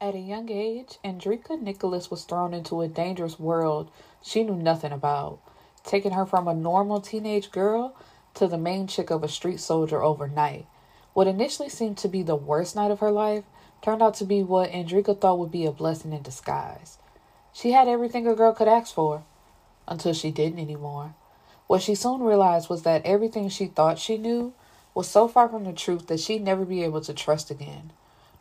At a young age, Andrika Nicholas was thrown into a dangerous world she knew nothing about, taking her from a normal teenage girl to the main chick of a street soldier overnight. What initially seemed to be the worst night of her life turned out to be what Andrika thought would be a blessing in disguise. She had everything a girl could ask for until she didn't anymore. What she soon realized was that everything she thought she knew was so far from the truth that she'd never be able to trust again,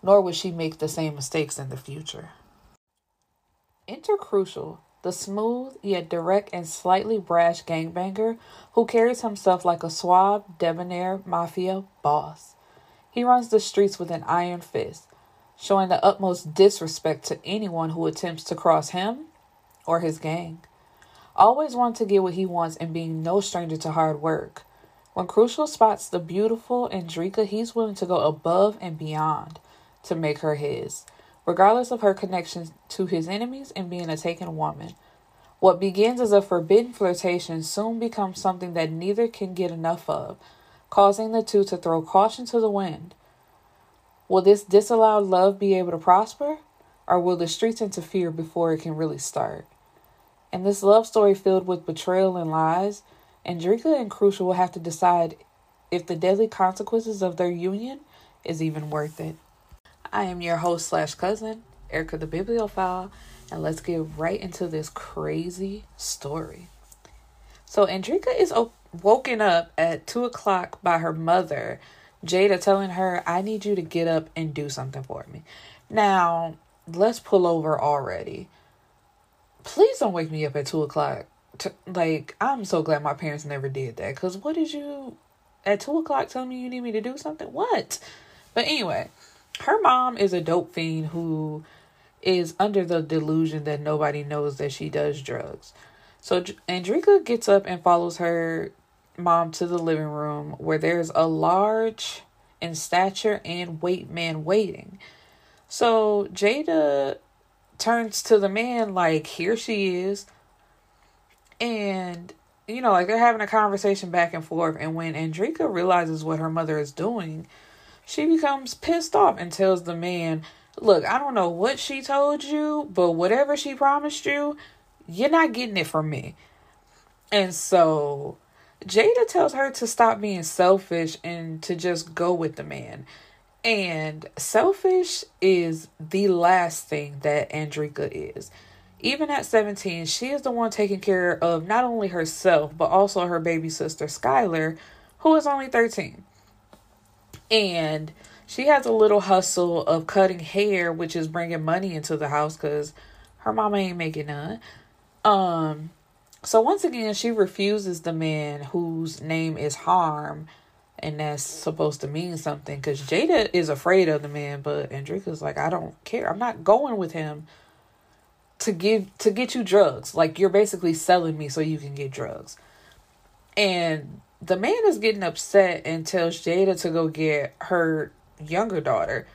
nor would she make the same mistakes in the future. Enter Crucial, the smooth yet direct and slightly brash gangbanger who carries himself like a suave, debonair mafia boss. He runs the streets with an iron fist, showing the utmost disrespect to anyone who attempts to cross him or his gang. Always wanting to get what he wants and being no stranger to hard work. When Crucial spots the beautiful Andrika, he's willing to go above and beyond to make her his, regardless of her connection to his enemies and being a taken woman. What begins as a forbidden flirtation soon becomes something that neither can get enough of, causing the two to throw caution to the wind. Will this disallowed love be able to prosper, or will the streets interfere before it can really start? In this love story filled with betrayal and lies, Andrika and Crucial will have to decide if the deadly consequences of their union is even worth it. I am your host slash cousin, Erica the Bibliophile, and let's get right into this crazy story. So Andrika is woken up at two o'clock by her mother Jada telling her, I need you to get up and do something for me. Now, let's pull over already. Please don't wake me up at two o'clock. To, like, I'm so glad my parents never did that. Because what did you, at two o'clock, tell me you need me to do something? What? But anyway, her mom is a dope fiend who is under the delusion that nobody knows that she does drugs. So Andrika gets up and follows her mom to the living room where there's a large in stature and weight man waiting. So Jada turns to the man like, here she is. And, you know, like they're having a conversation back and forth. And when Andrika realizes what her mother is doing, she becomes pissed off and tells the man, Look, I don't know what she told you, but whatever she promised you, you're not getting it from me. And so Jada tells her to stop being selfish and to just go with the man. And selfish is the last thing that Andrika is. Even at 17, she is the one taking care of not only herself, but also her baby sister, Skylar, who is only 13. And she has a little hustle of cutting hair, which is bringing money into the house because her mama ain't making none. Um, so once again, she refuses the man whose name is Harm, and that's supposed to mean something because Jada is afraid of the man, but Andrika's like, I don't care. I'm not going with him to give to get you drugs. Like you're basically selling me so you can get drugs. And the man is getting upset and tells Jada to go get her younger daughter,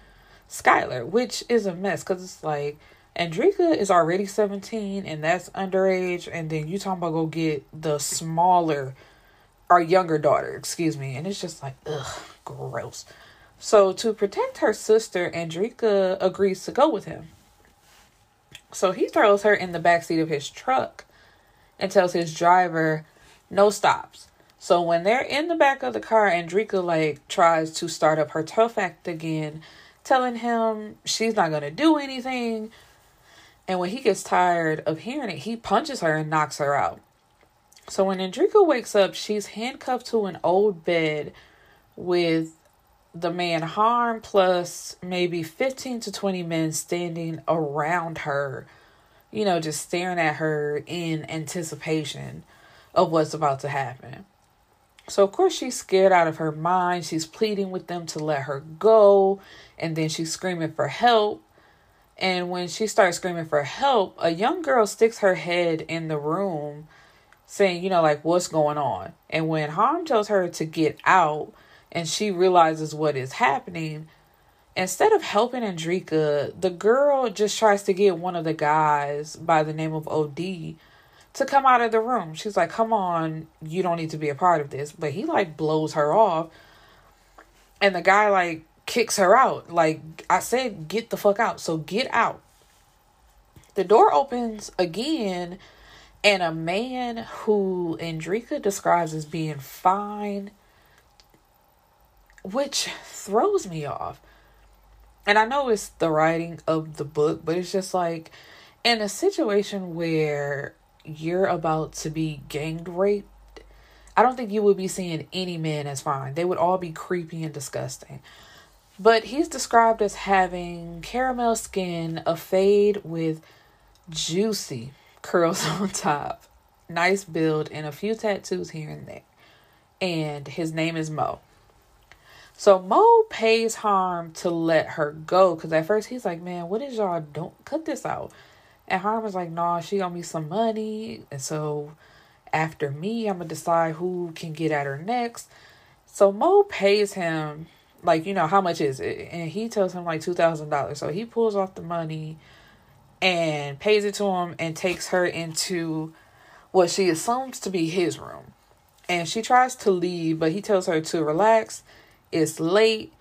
Skylar, which is a mess because it's like Andrika is already 17 and that's underage, and then you talking about go get the smaller our younger daughter, excuse me, and it's just like ugh, gross. So to protect her sister, Andrika agrees to go with him. So he throws her in the back seat of his truck and tells his driver no stops. So when they're in the back of the car, Andrika like tries to start up her tough act again, telling him she's not gonna do anything. And when he gets tired of hearing it, he punches her and knocks her out. So when Andrika wakes up, she's handcuffed to an old bed with the man harm plus maybe 15 to 20 men standing around her, you know, just staring at her in anticipation of what's about to happen. So, of course, she's scared out of her mind. She's pleading with them to let her go. And then she's screaming for help. And when she starts screaming for help, a young girl sticks her head in the room saying, you know, like, what's going on? And when Harm tells her to get out and she realizes what is happening, instead of helping Andrika, the girl just tries to get one of the guys by the name of OD to come out of the room. She's like, "Come on, you don't need to be a part of this." But he like blows her off. And the guy like kicks her out. Like I said, get the fuck out. So get out. The door opens again, and a man who Andrika describes as being fine, which throws me off. And I know it's the writing of the book, but it's just like in a situation where you're about to be gang raped, I don't think you would be seeing any men as fine. They would all be creepy and disgusting. But he's described as having caramel skin, a fade with juicy curls on top, nice build, and a few tattoos here and there. And his name is Mo. So Mo pays Harm to let her go because at first he's like, "Man, what is y'all? Don't cut this out." And Harm was like, "Nah, she owe me some money, and so after me, I'm gonna decide who can get at her next." So Mo pays him like you know how much is it, and he tells him like two thousand dollars. So he pulls off the money and pays it to him and takes her into what she assumes to be his room. And she tries to leave, but he tells her to relax. It's late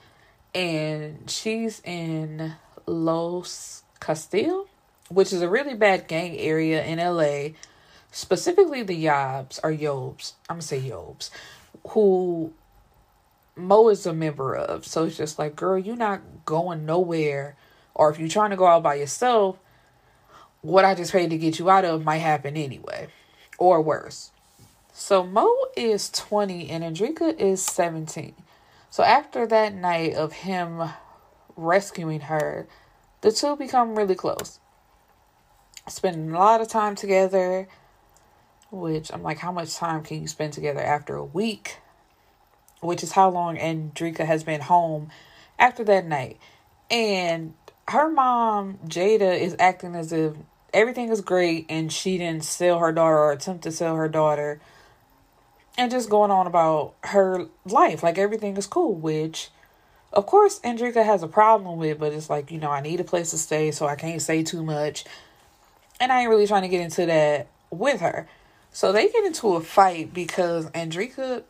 and she's in Los Castillo, which is a really bad gang area in LA. Specifically the Yobs or Yobs. I'm gonna say Yobs, who Mo is a member of. So it's just like, girl, you're not going nowhere. Or if you're trying to go out by yourself, what I just paid to get you out of might happen anyway, or worse. So Mo is 20 and Andrika is 17. So after that night of him rescuing her, the two become really close. Spending a lot of time together, which I'm like, how much time can you spend together after a week? Which is how long Andrika has been home after that night. And her mom, Jada, is acting as if everything is great and she didn't sell her daughter or attempt to sell her daughter and just going on about her life like everything is cool which of course Andrika has a problem with but it's like you know I need a place to stay so I can't say too much and I ain't really trying to get into that with her so they get into a fight because Andrika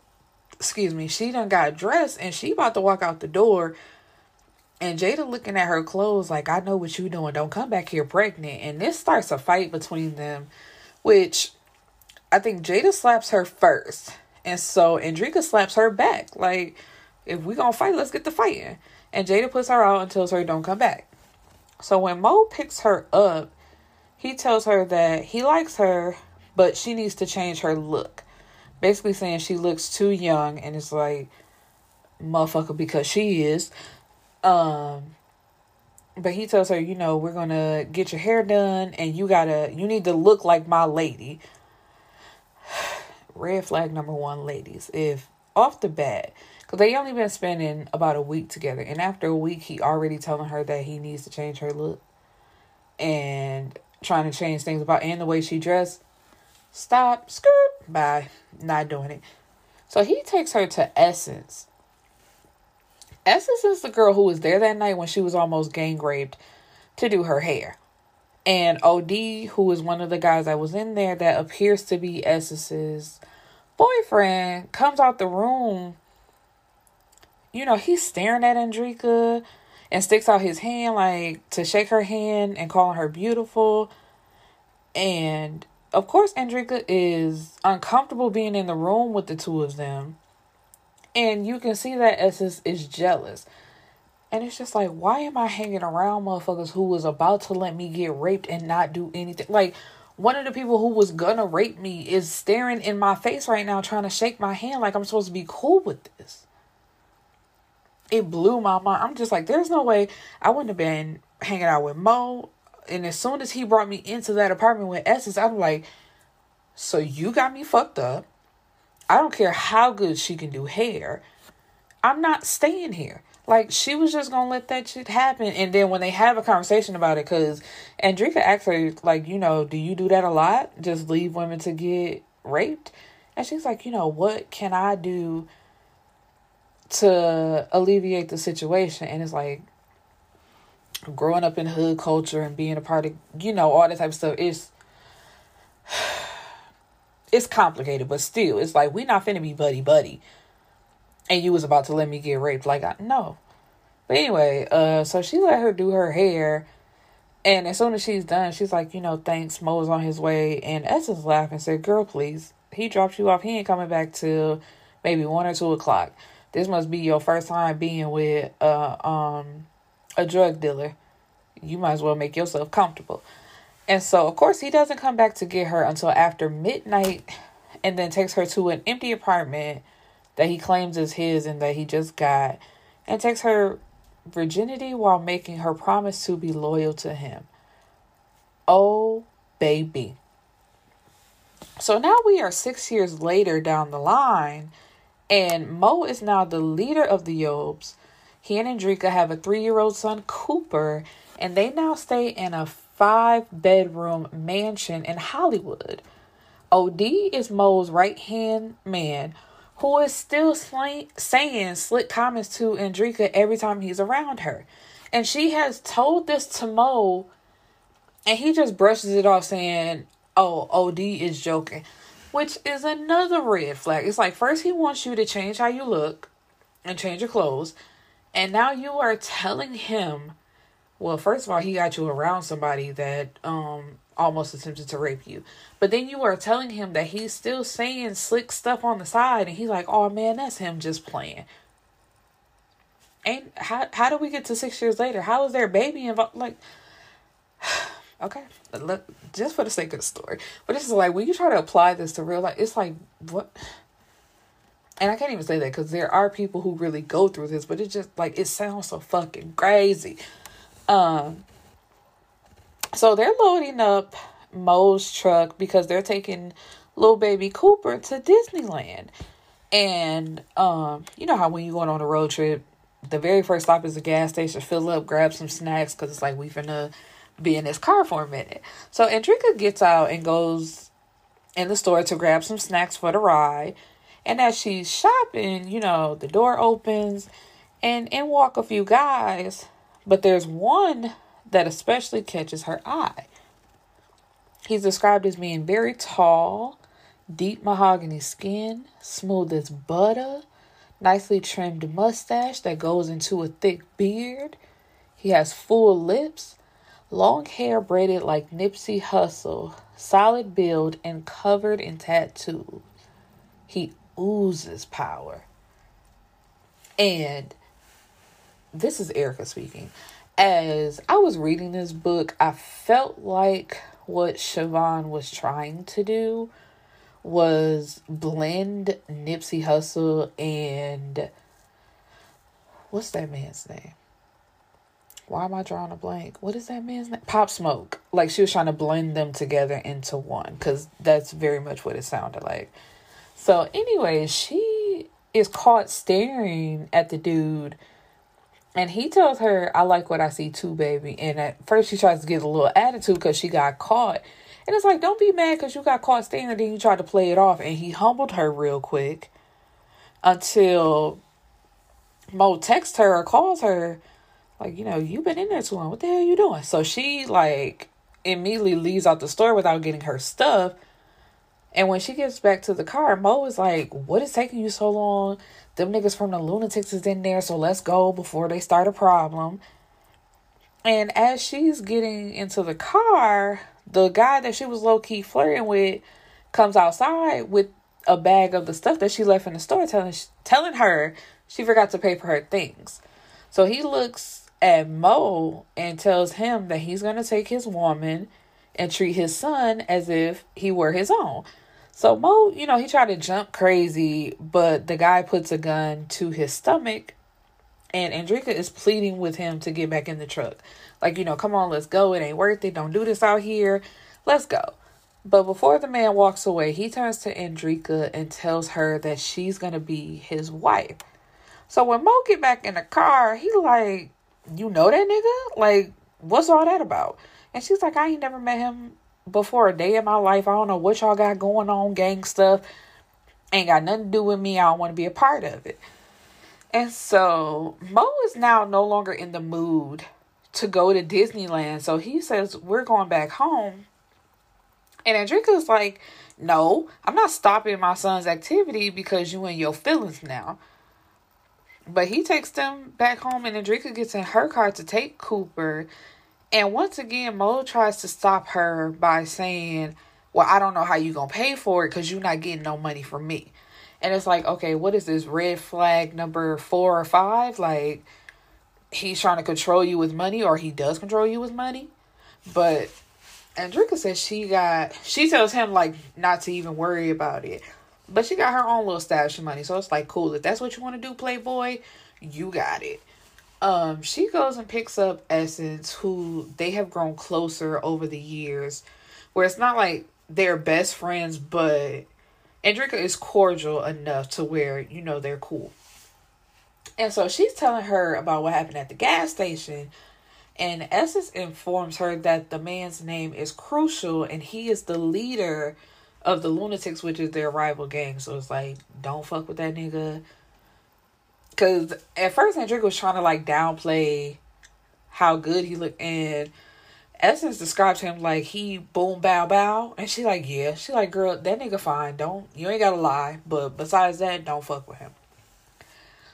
excuse me she done got dressed and she about to walk out the door and Jada looking at her clothes like, I know what you doing. Don't come back here pregnant. And this starts a fight between them, which I think Jada slaps her first. And so Andrika slaps her back. Like, if we gonna fight, let's get the fighting. And Jada puts her out and tells her don't come back. So when Mo picks her up, he tells her that he likes her, but she needs to change her look. Basically saying she looks too young and it's like, motherfucker, because she is. Um, but he tells her, you know, we're gonna get your hair done, and you gotta, you need to look like my lady. Red flag number one, ladies. If off the bat, because they only been spending about a week together, and after a week, he already telling her that he needs to change her look, and trying to change things about and the way she dressed. Stop, skirt, bye, not doing it. So he takes her to Essence Essence is the girl who was there that night when she was almost gang raped to do her hair. And OD, who is one of the guys that was in there that appears to be Essence's boyfriend, comes out the room. You know, he's staring at Andrika and sticks out his hand like to shake her hand and calling her beautiful. And of course, Andrika is uncomfortable being in the room with the two of them. And you can see that Essence is jealous. And it's just like, why am I hanging around motherfuckers who was about to let me get raped and not do anything? Like, one of the people who was gonna rape me is staring in my face right now, trying to shake my hand like I'm supposed to be cool with this. It blew my mind. I'm just like, there's no way I wouldn't have been hanging out with Mo. And as soon as he brought me into that apartment with Essence, I'm like, so you got me fucked up. I don't care how good she can do hair. I'm not staying here. Like she was just gonna let that shit happen, and then when they have a conversation about it, because Andrika asked her, like, you know, do you do that a lot? Just leave women to get raped, and she's like, you know, what can I do to alleviate the situation? And it's like growing up in hood culture and being a part of, you know, all that type of stuff. It's it's complicated, but still, it's like we're not finna be buddy buddy. And you was about to let me get raped. Like I no. But anyway, uh, so she let her do her hair. And as soon as she's done, she's like, you know, thanks, Mo's on his way. And Essence laughed and said, girl, please. He dropped you off. He ain't coming back till maybe 1 or 2 o'clock. This must be your first time being with uh, um, a drug dealer. You might as well make yourself comfortable. And so, of course, he doesn't come back to get her until after midnight and then takes her to an empty apartment that he claims is his and that he just got and takes her virginity while making her promise to be loyal to him. Oh, baby. So now we are six years later down the line, and Mo is now the leader of the Yobes. He and Andrika have a three year old son, Cooper, and they now stay in a five bedroom mansion in Hollywood. OD is Mo's right hand man who is still sl- saying slick comments to Andrika every time he's around her. And she has told this to Mo, and he just brushes it off saying, Oh, OD is joking, which is another red flag. It's like, first, he wants you to change how you look and change your clothes, and now you are telling him, well, first of all, he got you around somebody that um almost attempted to rape you. But then you are telling him that he's still saying slick stuff on the side, and he's like, "Oh man, that's him just playing." And how how do we get to six years later? How is there baby involved? Like, okay, let, just for the sake of the story. But it's like when you try to apply this to real life, it's like what. And I can't even say that because there are people who really go through this, but it just like it sounds so fucking crazy. Um, so they're loading up Mo's truck because they're taking little baby Cooper to Disneyland. And um, you know how when you're going on a road trip, the very first stop is a gas station, fill up, grab some snacks because it's like we finna be in this car for a minute. So Andrika gets out and goes in the store to grab some snacks for the ride. And as she's shopping, you know, the door opens and in walk a few guys, but there's one that especially catches her eye. He's described as being very tall, deep mahogany skin, smooth as butter, nicely trimmed mustache that goes into a thick beard. He has full lips, long hair braided like Nipsey Hussle, solid build, and covered in tattoos. He oozes power. And this is Erica speaking as I was reading this book, I felt like what Shvonne was trying to do was blend Nipsey Hussle and what's that man's name? Why am I drawing a blank? What is that man's name? Pop Smoke. Like she was trying to blend them together into one because that's very much what it sounded like. So, anyway, she is caught staring at the dude and he tells her, I like what I see too, baby. And at first she tries to get a little attitude because she got caught. And it's like, don't be mad because you got caught staying Then you tried to play it off. And he humbled her real quick until Mo texts her or calls her, like, you know, you've been in there too long. What the hell you doing? So she, like, immediately leaves out the store without getting her stuff. And when she gets back to the car, Mo is like, What is taking you so long? Them niggas from the lunatics is in there, so let's go before they start a problem. And as she's getting into the car, the guy that she was low key flirting with comes outside with a bag of the stuff that she left in the store, telling telling her she forgot to pay for her things. So he looks at Mo and tells him that he's gonna take his woman and treat his son as if he were his own. So Mo, you know, he tried to jump crazy, but the guy puts a gun to his stomach and Andrika is pleading with him to get back in the truck. Like, you know, come on, let's go. It ain't worth it. Don't do this out here. Let's go. But before the man walks away, he turns to Andrika and tells her that she's going to be his wife. So when Mo get back in the car, he like, you know that nigga? Like, what's all that about? And she's like, I ain't never met him before a day in my life. I don't know what y'all got going on, gang stuff. Ain't got nothing to do with me. I don't want to be a part of it. And so Mo is now no longer in the mood to go to Disneyland. So he says, We're going back home. And Andrika's like, No, I'm not stopping my son's activity because you and your feelings now. But he takes them back home, and Andrika gets in her car to take Cooper. And once again, Mo tries to stop her by saying, Well, I don't know how you going to pay for it because you're not getting no money from me. And it's like, okay, what is this red flag number four or five? Like, he's trying to control you with money, or he does control you with money. But Andrika says she got, she tells him, like, not to even worry about it. But she got her own little stash of money. So it's like, cool. If that's what you want to do, Playboy, you got it. Um, she goes and picks up Essence, who they have grown closer over the years, where it's not like they're best friends, but Andrika is cordial enough to where you know they're cool. And so she's telling her about what happened at the gas station, and Essence informs her that the man's name is crucial and he is the leader of the Lunatics, which is their rival gang. So it's like, don't fuck with that nigga. Cause at first Andrika was trying to like downplay how good he looked and Essence described him like he boom bow bow and she like yeah she like girl that nigga fine don't you ain't gotta lie but besides that don't fuck with him.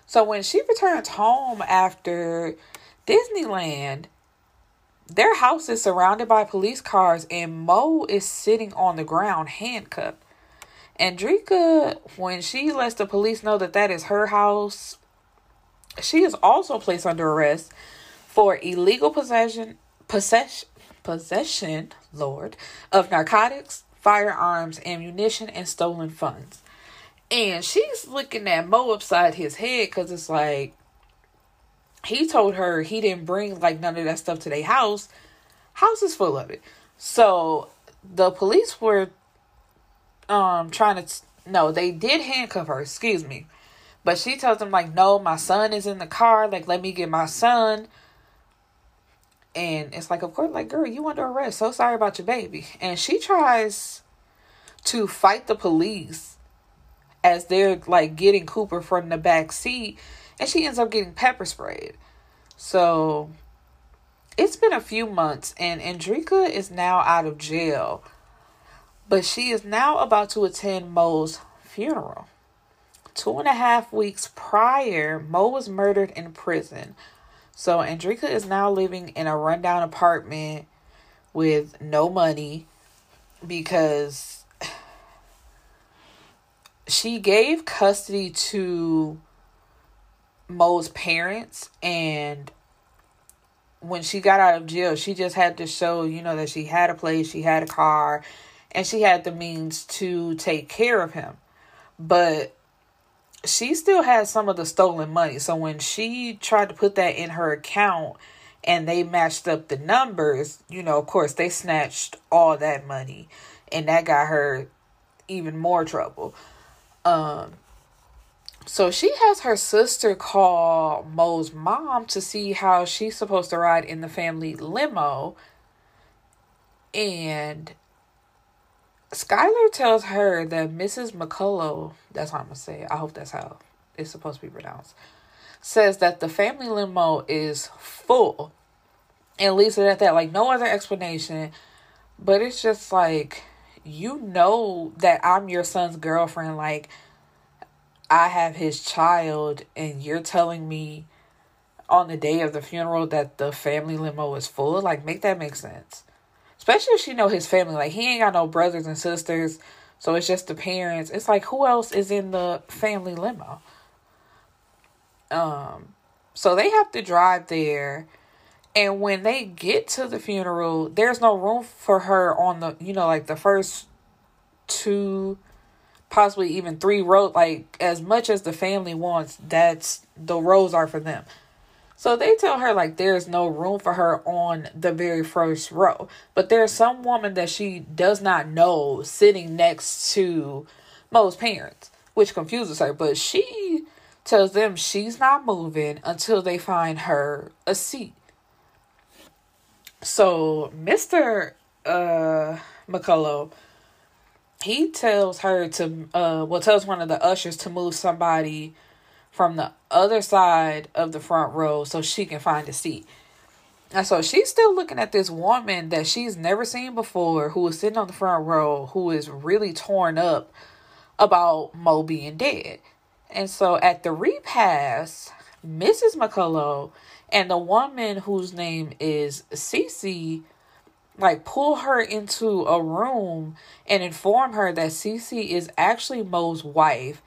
So when she returns home after Disneyland, their house is surrounded by police cars, and Mo is sitting on the ground handcuffed. Andrika, when she lets the police know that that is her house, she is also placed under arrest for illegal possession, possession, possession, Lord, of narcotics, firearms, ammunition, and stolen funds. And she's looking at Mo upside his head because it's like, he told her he didn't bring like none of that stuff to their house. House is full of it. So the police were um trying to no, they did handcuff her, excuse me. But she tells them like, "No, my son is in the car. Like, let me get my son." And it's like, of course, like, girl, you under arrest. So sorry about your baby. And she tries to fight the police as they're like getting Cooper from the back seat and she ends up getting pepper sprayed. So it's been a few months, and Andrika is now out of jail, but she is now about to attend Mo's funeral. Two and a half weeks prior, Mo was murdered in prison. So Andrika is now living in a rundown apartment with no money because she gave custody to Mo's parents and when she got out of jail, she just had to show, you know, that she had a place, she had a car, and she had the means to take care of him. But she still had some of the stolen money. So when she tried to put that in her account and they matched up the numbers, you know, of course, they snatched all that money and that got her even more trouble. Um so she has her sister call Mo's mom to see how she's supposed to ride in the family limo. And Skylar tells her that Mrs. McCullough, that's how I'm going to say I hope that's how it's supposed to be pronounced, says that the family limo is full. And leaves it at that. Like, no other explanation. But it's just like, you know that I'm your son's girlfriend. Like, I have his child and you're telling me on the day of the funeral that the family limo is full, like make that make sense. Especially if she know his family. Like he ain't got no brothers and sisters, so it's just the parents. It's like who else is in the family limo? Um so they have to drive there and when they get to the funeral, there's no room for her on the you know, like the first two possibly even three rows like as much as the family wants that's the rows are for them. So they tell her like there's no room for her on the very first row. But there's some woman that she does not know sitting next to Mo's parents which confuses her. But she tells them she's not moving until they find her a seat. So mr uh mccullough he tells her to uh well tells one of the ushers to move somebody from the other side of the front row so she can find a seat. And so she's still looking at this woman that she's never seen before who is sitting on the front row who is really torn up about Mo being dead. And so at the repass, Mrs. McCullough and the woman whose name is Cece like pull her into a room and inform her that Cece is actually Mo's wife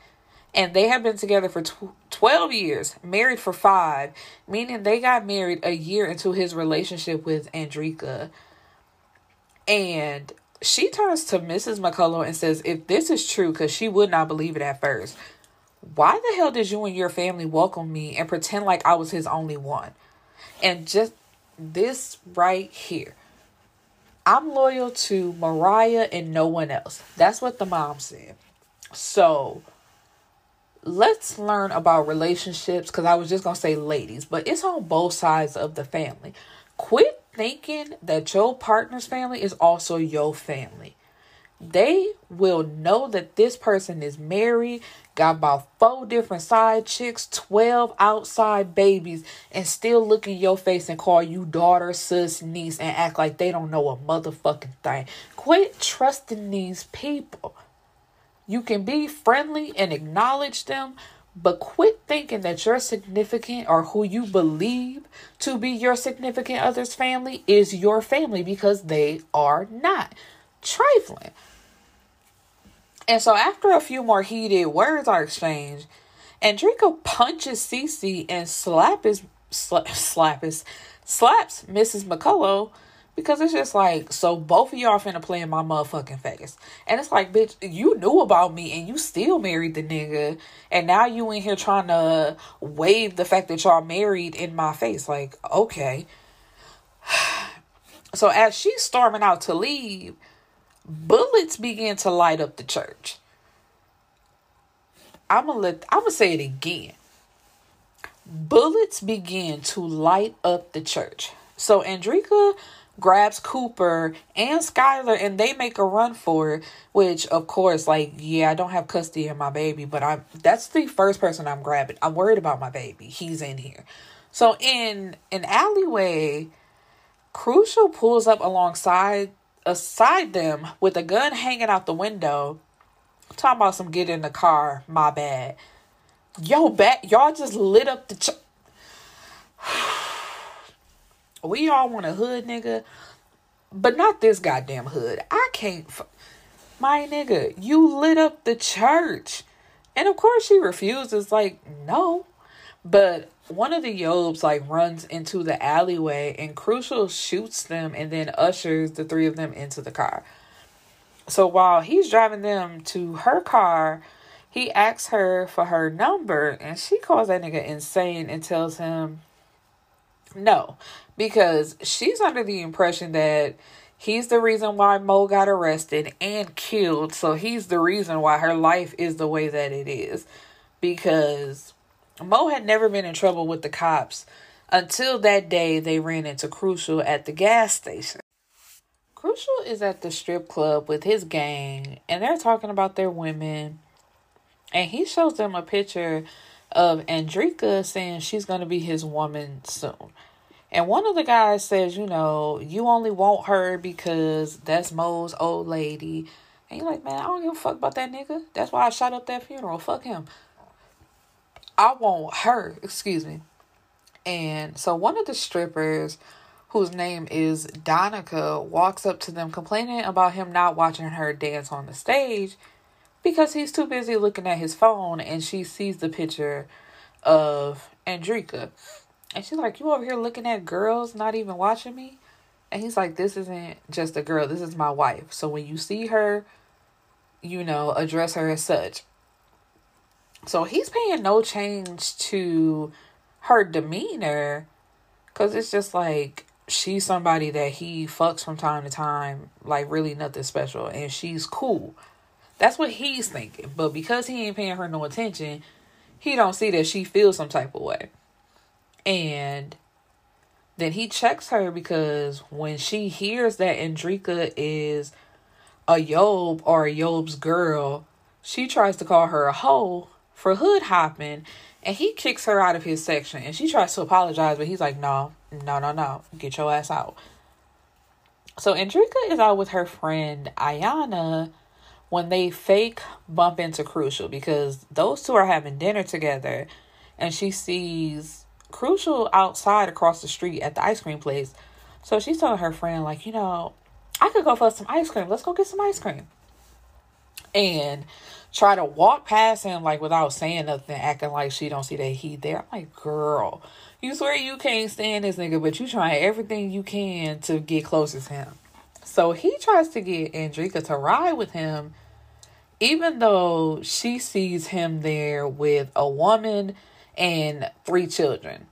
and they have been together for tw- 12 years, married for 5, meaning they got married a year into his relationship with Andrika. And she turns to Mrs. McCullough and says, If this is true, because she would not believe it at first, why the hell did you and your family welcome me and pretend like I was his only one? And just this right here. I'm loyal to Mariah and no one else. That's what the mom said. So let's learn about relationships because I was just going to say ladies, but it's on both sides of the family. Quit thinking that your partner's family is also your family. They will know that this person is married, got about four different side chicks, 12 outside babies, and still look in your face and call you daughter, sis, niece, and act like they don't know a motherfucking thing. Quit trusting these people. You can be friendly and acknowledge them, but quit thinking that your significant or who you believe to be your significant other's family is your family because they are not. Trifling. And so after a few more heated words are exchanged, Andrika punches Cece and slap his slap, his slaps Mrs. McCullough because it's just like, so both of y'all finna play in my motherfucking face. And it's like, bitch, you knew about me and you still married the nigga. And now you in here trying to wave the fact that y'all married in my face. Like, okay. So as she's storming out to leave, bullets begin to light up the church. I'm gonna let I'm gonna say it again. Bullets begin to light up the church. So Andrika grabs Cooper and Skylar and they make a run for it, which of course, like, yeah, I don't have custody of my baby, but I'm that's the first person I'm grabbing. I'm worried about my baby. He's in here. So in an alleyway, Crucial pulls up alongside aside them with a gun hanging out the window. talking about some get in the car, my bad. Yo, back y'all just lit up the ch- we all want a hood nigga, but not this goddamn hood. I can't. F- My nigga, you lit up the church. And of course she refuses, like, no. But one of the Yobes like runs into the alleyway and Crucial shoots them and then ushers the three of them into the car. So while he's driving them to her car, he asks her for her number and she calls that nigga insane and tells him no, because she's under the impression that he's the reason why Mo got arrested and killed. So he's the reason why her life is the way that it is. Because Mo had never been in trouble with the cops until that day they ran into Crucial at the gas station. Crucial is at the strip club with his gang and they're talking about their women. And he shows them a picture of Andrika saying she's going to be his woman soon. And one of the guys says, you know, you only want her because that's Mo's old lady. And you're like, man, I don't give a fuck about that nigga. That's why I shot up that funeral. Fuck him. I want her, excuse me. And so one of the strippers, whose name is Donica, walks up to them complaining about him not watching her dance on the stage because he's too busy looking at his phone and she sees the picture of Andrika. And she's like, You over here looking at girls, not even watching me? And he's like, This isn't just a girl, this is my wife. So when you see her, you know, address her as such. So he's paying no change to her demeanor because it's just like she's somebody that he fucks from time to time, like really nothing special, and she's cool. That's what he's thinking. But because he ain't paying her no attention, he don't see that she feels some type of way. And then he checks her because when she hears that Andrika is a Yob or a Yob's girl, she tries to call her a hoe for hood hopping and he kicks her out of his section and she tries to apologize, but he's like, no, no, no, no, get your ass out. So Andrika is out with her friend Ayana when they fake bump into Crucial because those two are having dinner together and she sees Crucial outside across the street at the ice cream place. So she's telling her friend, like, you know, I could go for some ice cream. Let's go get some ice cream. And try to walk past him like without saying nothing, acting like she don't see that he there. I'm like, girl, you swear you can't stand this nigga, but you trying everything you can to get close to him. So he tries to get Andrika to ride with him, even though she sees him there with a woman and three children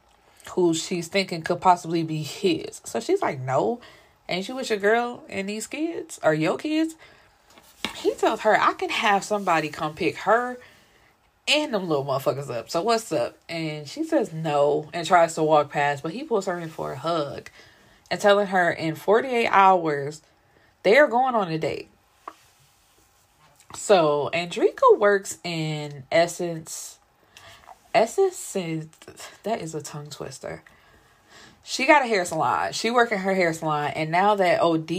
who she's thinking could possibly be his. So she's like, No, ain't you with your girl and these kids? Are your kids? He tells her, I can have somebody come pick her and them little motherfuckers up. So what's up? And she says no and tries to walk past, but he pulls her in for a hug and telling her in 48 hours they are going on a date. So Andrika works in Essence. Essence that is a tongue twister. She got a hair salon. She work in her hair salon, and now that OD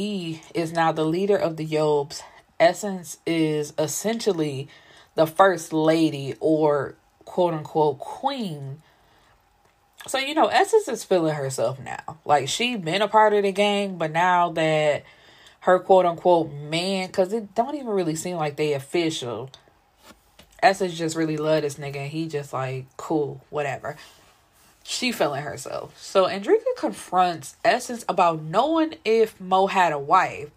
is now the leader of the Yobes, Essence is essentially the first lady or quote unquote queen. So you know, Essence is feeling herself now. Like she been a part of the gang, but now that her quote unquote man, because it don't even really seem like they official. Essence just really love this nigga, and he just like cool, whatever. She feeling herself. So Andrika confronts Essence about knowing if Mo had a wife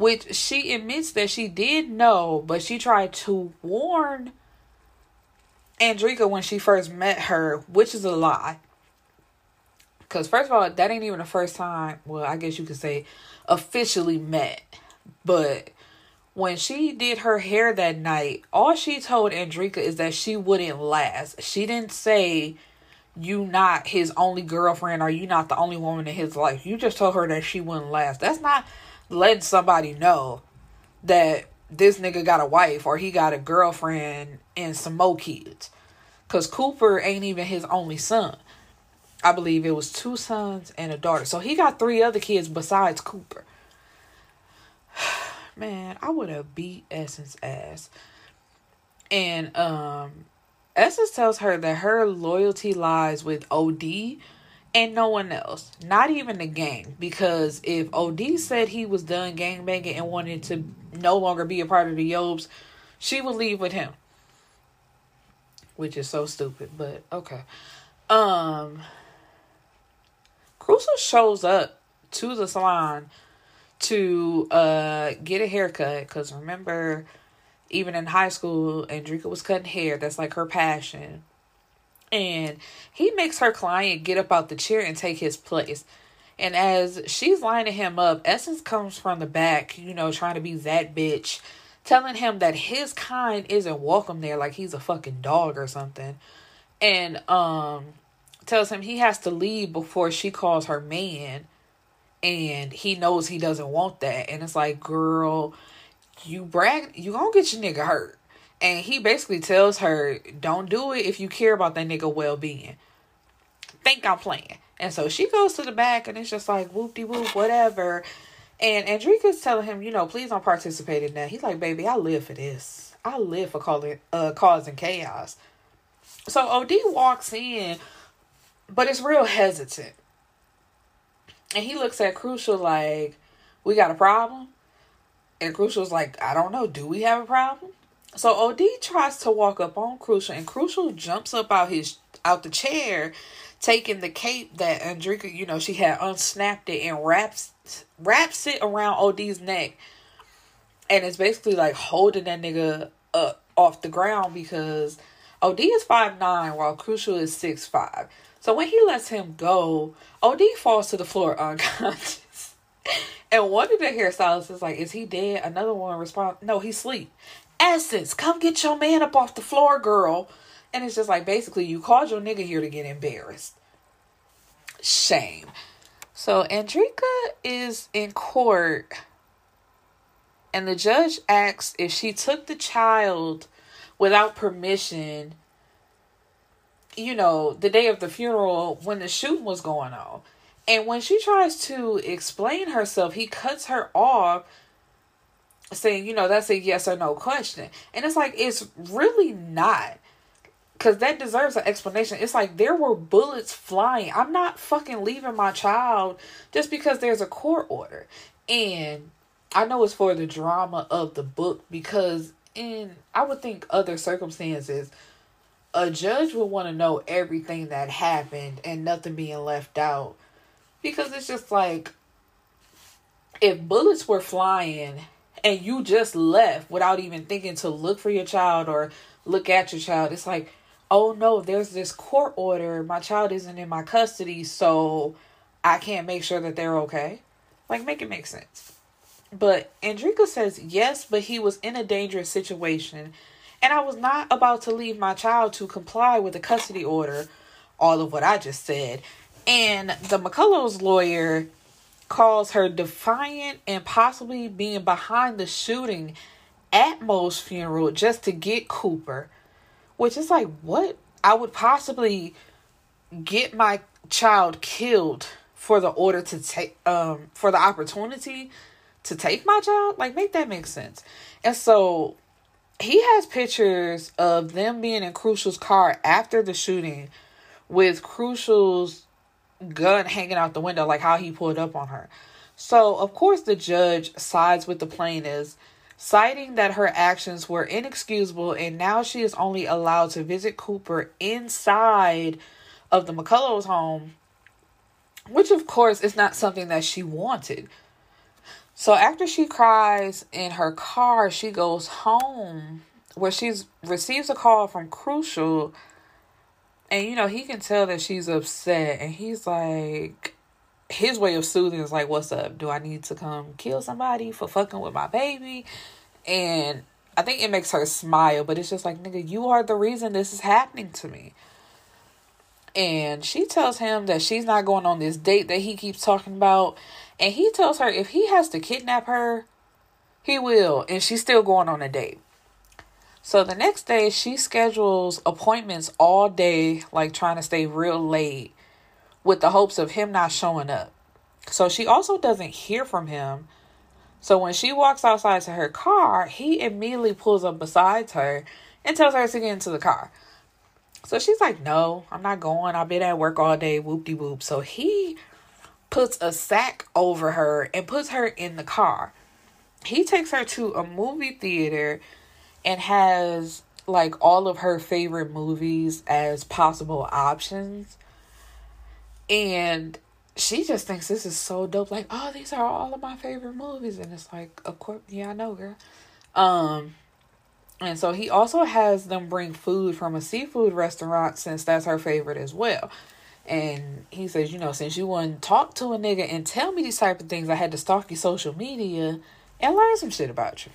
which she admits that she did know, but she tried to warn Andrika when she first met her, which is a lie. Because, first of all, that ain't even the first time, well, I guess you could say officially met. But when she did her hair that night, all she told Andrika is that she wouldn't last. She didn't say, you not his only girlfriend or you not the only woman in his life. You just told her that she wouldn't last. That's not letting somebody know that this nigga got a wife or he got a girlfriend and some more kids. Cause Cooper ain't even his only son. I believe it was two sons and a daughter. So he got three other kids besides Cooper. Man, I would have beat Essence ass. And um Essence tells her that her loyalty lies with OD and no one else, not even the gang. Because if OD said he was done gang banging and wanted to no longer be a part of the Yobes, she would leave with him. Which is so stupid, but okay. Um Crucial shows up to the salon to uh get a haircut because remember even in high school Andrika was cutting hair that's like her passion and he makes her client get up out the chair and take his place. And as she's lining him up, Essence comes from the back, you know, trying to be that bitch, telling him that his kind isn't welcome there, like he's a fucking dog or something. And um tells him he has to leave before she calls her man. And he knows he doesn't want that. And it's like, girl, you brag you gonna get your nigga hurt. And he basically tells her, don't do it if you care about that nigga well being. Think I'm playing. And so she goes to the back and it's just like whoop de whoop, whatever. And Andrika's telling him, you know, please don't participate in that. He's like, baby, I live for this. I live for calling uh causing chaos. So OD walks in, but it's real hesitant. And he looks at Crucial like, we got a problem? And Crucial's like, I don't know, do we have a problem? So OD tries to walk up on Crucial, and Crucial jumps up out his out the chair, taking the cape that Andrika, you know, she had unsnapped it and wraps wraps it around OD's neck, and it's basically like holding that nigga up off the ground because OD is five nine while Crucial is six five. So when he lets him go, OD falls to the floor unconscious. And one of the hairstylists is like, "Is he dead?" Another one responds, "No, he's asleep." Essence, come get your man up off the floor, girl. And it's just like basically you called your nigga here to get embarrassed. Shame. So Andrika is in court and the judge asks if she took the child without permission, you know, the day of the funeral when the shooting was going on. And when she tries to explain herself, he cuts her off saying, you know, that's a yes or no question. And it's like, it's really not. Because that deserves an explanation. It's like there were bullets flying. I'm not fucking leaving my child just because there's a court order. And I know it's for the drama of the book because in I would think other circumstances a judge would want to know everything that happened and nothing being left out because it's just like if bullets were flying and you just left without even thinking to look for your child or look at your child. It's like oh no there's this court order. My child isn't in my custody so i can't make sure that they're okay. Like make it make sense. But Andrika says yes, but he was in a dangerous situation, and I was not about to leave my child to comply with a custody order, all of what I just said. And the McCullough's lawyer calls her defiant and possibly being behind the shooting at Mo's funeral just to get Cooper, which is like, what? I would possibly get my child killed for the order to take um for the opportunity to take my child? Like, make that make sense. And so he has pictures of them being in Crucial's car after the shooting with Crucial's gun hanging out the window, like how he pulled up on her. So, of course, the judge sides with the plaintiff, citing that her actions were inexcusable and now she is only allowed to visit Cooper inside of the McCullough's home, which, of course, is not something that she wanted. So after she cries in her car, she goes home where she receives a call from Crucial and you know, he can tell that she's upset and he's like his way of soothing is like, What's up? Do I need to come kill somebody for fucking with my baby? And I think it makes her smile, but it's just like, nigga, you are the reason this is happening to me. And she tells him that she's not going on this date that he keeps talking about and he tells her if he has to kidnap her, he will. And she's still going on a date. So the next day, she schedules appointments all day, like trying to stay real late with the hopes of him not showing up. So she also doesn't hear from him. So when she walks outside to her car, he immediately pulls up beside her and tells her to get into the car. So she's like, No, I'm not going. I've been at work all day, whoop de whoop. So he puts a sack over her and puts her in the car. He takes her to a movie theater and has like all of her favorite movies as possible options. And she just thinks this is so dope. Like, oh, these are all of my favorite movies. And it's like, of course, yeah, I know, girl. Um, and so he also has them bring food from a seafood restaurant since that's her favorite as well. And he says, you know, since you wouldn't talk to a nigga and tell me these type of things, I had to stalk your social media and learn some shit about you.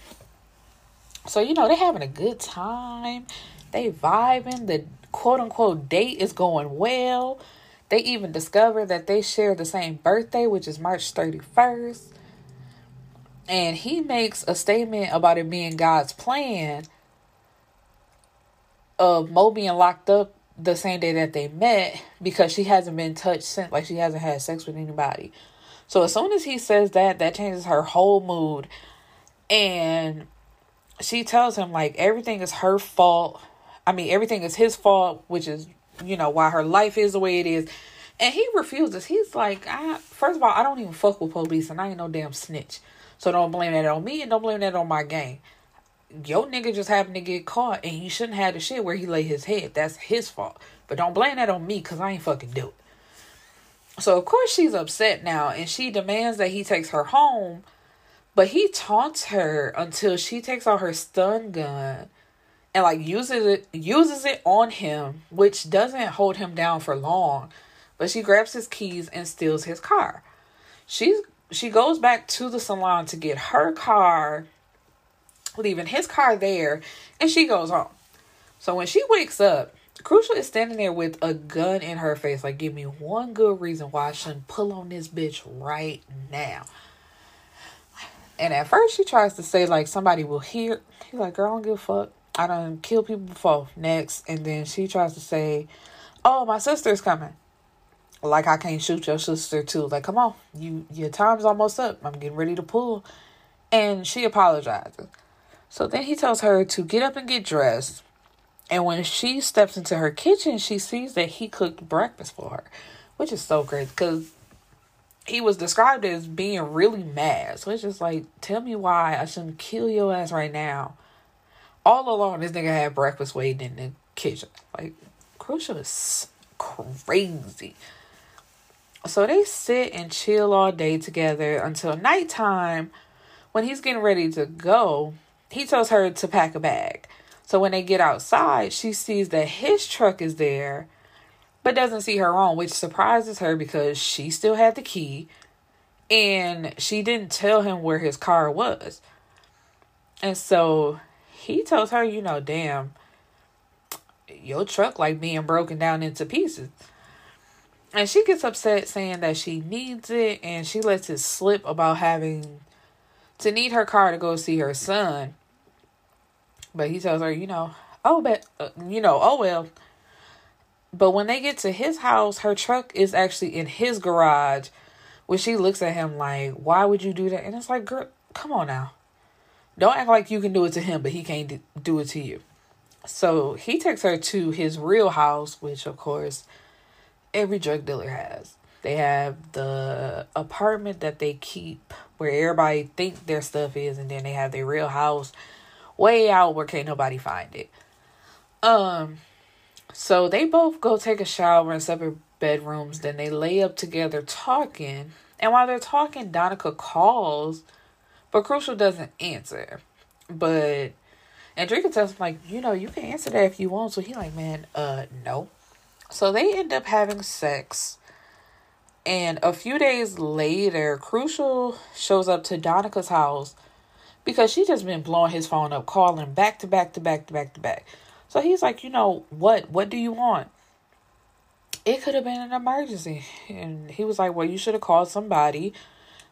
So, you know, they're having a good time. They vibing. The quote unquote date is going well. They even discover that they share the same birthday, which is March 31st. And he makes a statement about it being God's plan of Mo being locked up the same day that they met because she hasn't been touched since like she hasn't had sex with anybody. So as soon as he says that, that changes her whole mood. And she tells him like everything is her fault. I mean, everything is his fault, which is, you know, why her life is the way it is. And he refuses. He's like, I first of all, I don't even fuck with police and I ain't no damn snitch. So don't blame that on me and don't blame that on my gang your nigga just happened to get caught and he shouldn't have the shit where he lay his head. That's his fault. But don't blame that on me because I ain't fucking do it. So of course she's upset now and she demands that he takes her home. But he taunts her until she takes out her stun gun and like uses it uses it on him, which doesn't hold him down for long. But she grabs his keys and steals his car. She's she goes back to the salon to get her car leaving his car there, and she goes home. So when she wakes up, Crucial is standing there with a gun in her face, like, give me one good reason why I shouldn't pull on this bitch right now. And at first, she tries to say, like, somebody will hear. He's like, girl, I don't give a fuck. I done killed people before. Next. And then she tries to say, oh, my sister's coming. Like, I can't shoot your sister, too. Like, come on. you Your time's almost up. I'm getting ready to pull. And she apologizes. So then he tells her to get up and get dressed. And when she steps into her kitchen, she sees that he cooked breakfast for her, which is so crazy because he was described as being really mad. So it's just like, tell me why I shouldn't kill your ass right now. All along, this nigga had breakfast waiting in the kitchen. Like, Crucial is crazy. So they sit and chill all day together until nighttime. When he's getting ready to go, he tells her to pack a bag. So when they get outside, she sees that his truck is there, but doesn't see her own, which surprises her because she still had the key and she didn't tell him where his car was. And so he tells her, you know, damn, your truck like being broken down into pieces. And she gets upset saying that she needs it and she lets it slip about having to need her car to go see her son. But he tells her, you know, oh, but, uh, you know, oh, well. But when they get to his house, her truck is actually in his garage. When she looks at him like, why would you do that? And it's like, girl, come on now. Don't act like you can do it to him, but he can't do it to you. So he takes her to his real house, which of course every drug dealer has. They have the apartment that they keep where everybody think their stuff is, and then they have their real house way out where can't nobody find it. Um, so they both go take a shower in separate bedrooms. Then they lay up together talking, and while they're talking, Donica calls, but Crucial doesn't answer. But Andrika tells him like, you know, you can answer that if you want. So he like, man, uh, no. So they end up having sex. And a few days later, Crucial shows up to Donica's house because she just been blowing his phone up, calling back to back to back to back to back. So he's like, you know, what? What do you want? It could have been an emergency. And he was like, well, you should have called somebody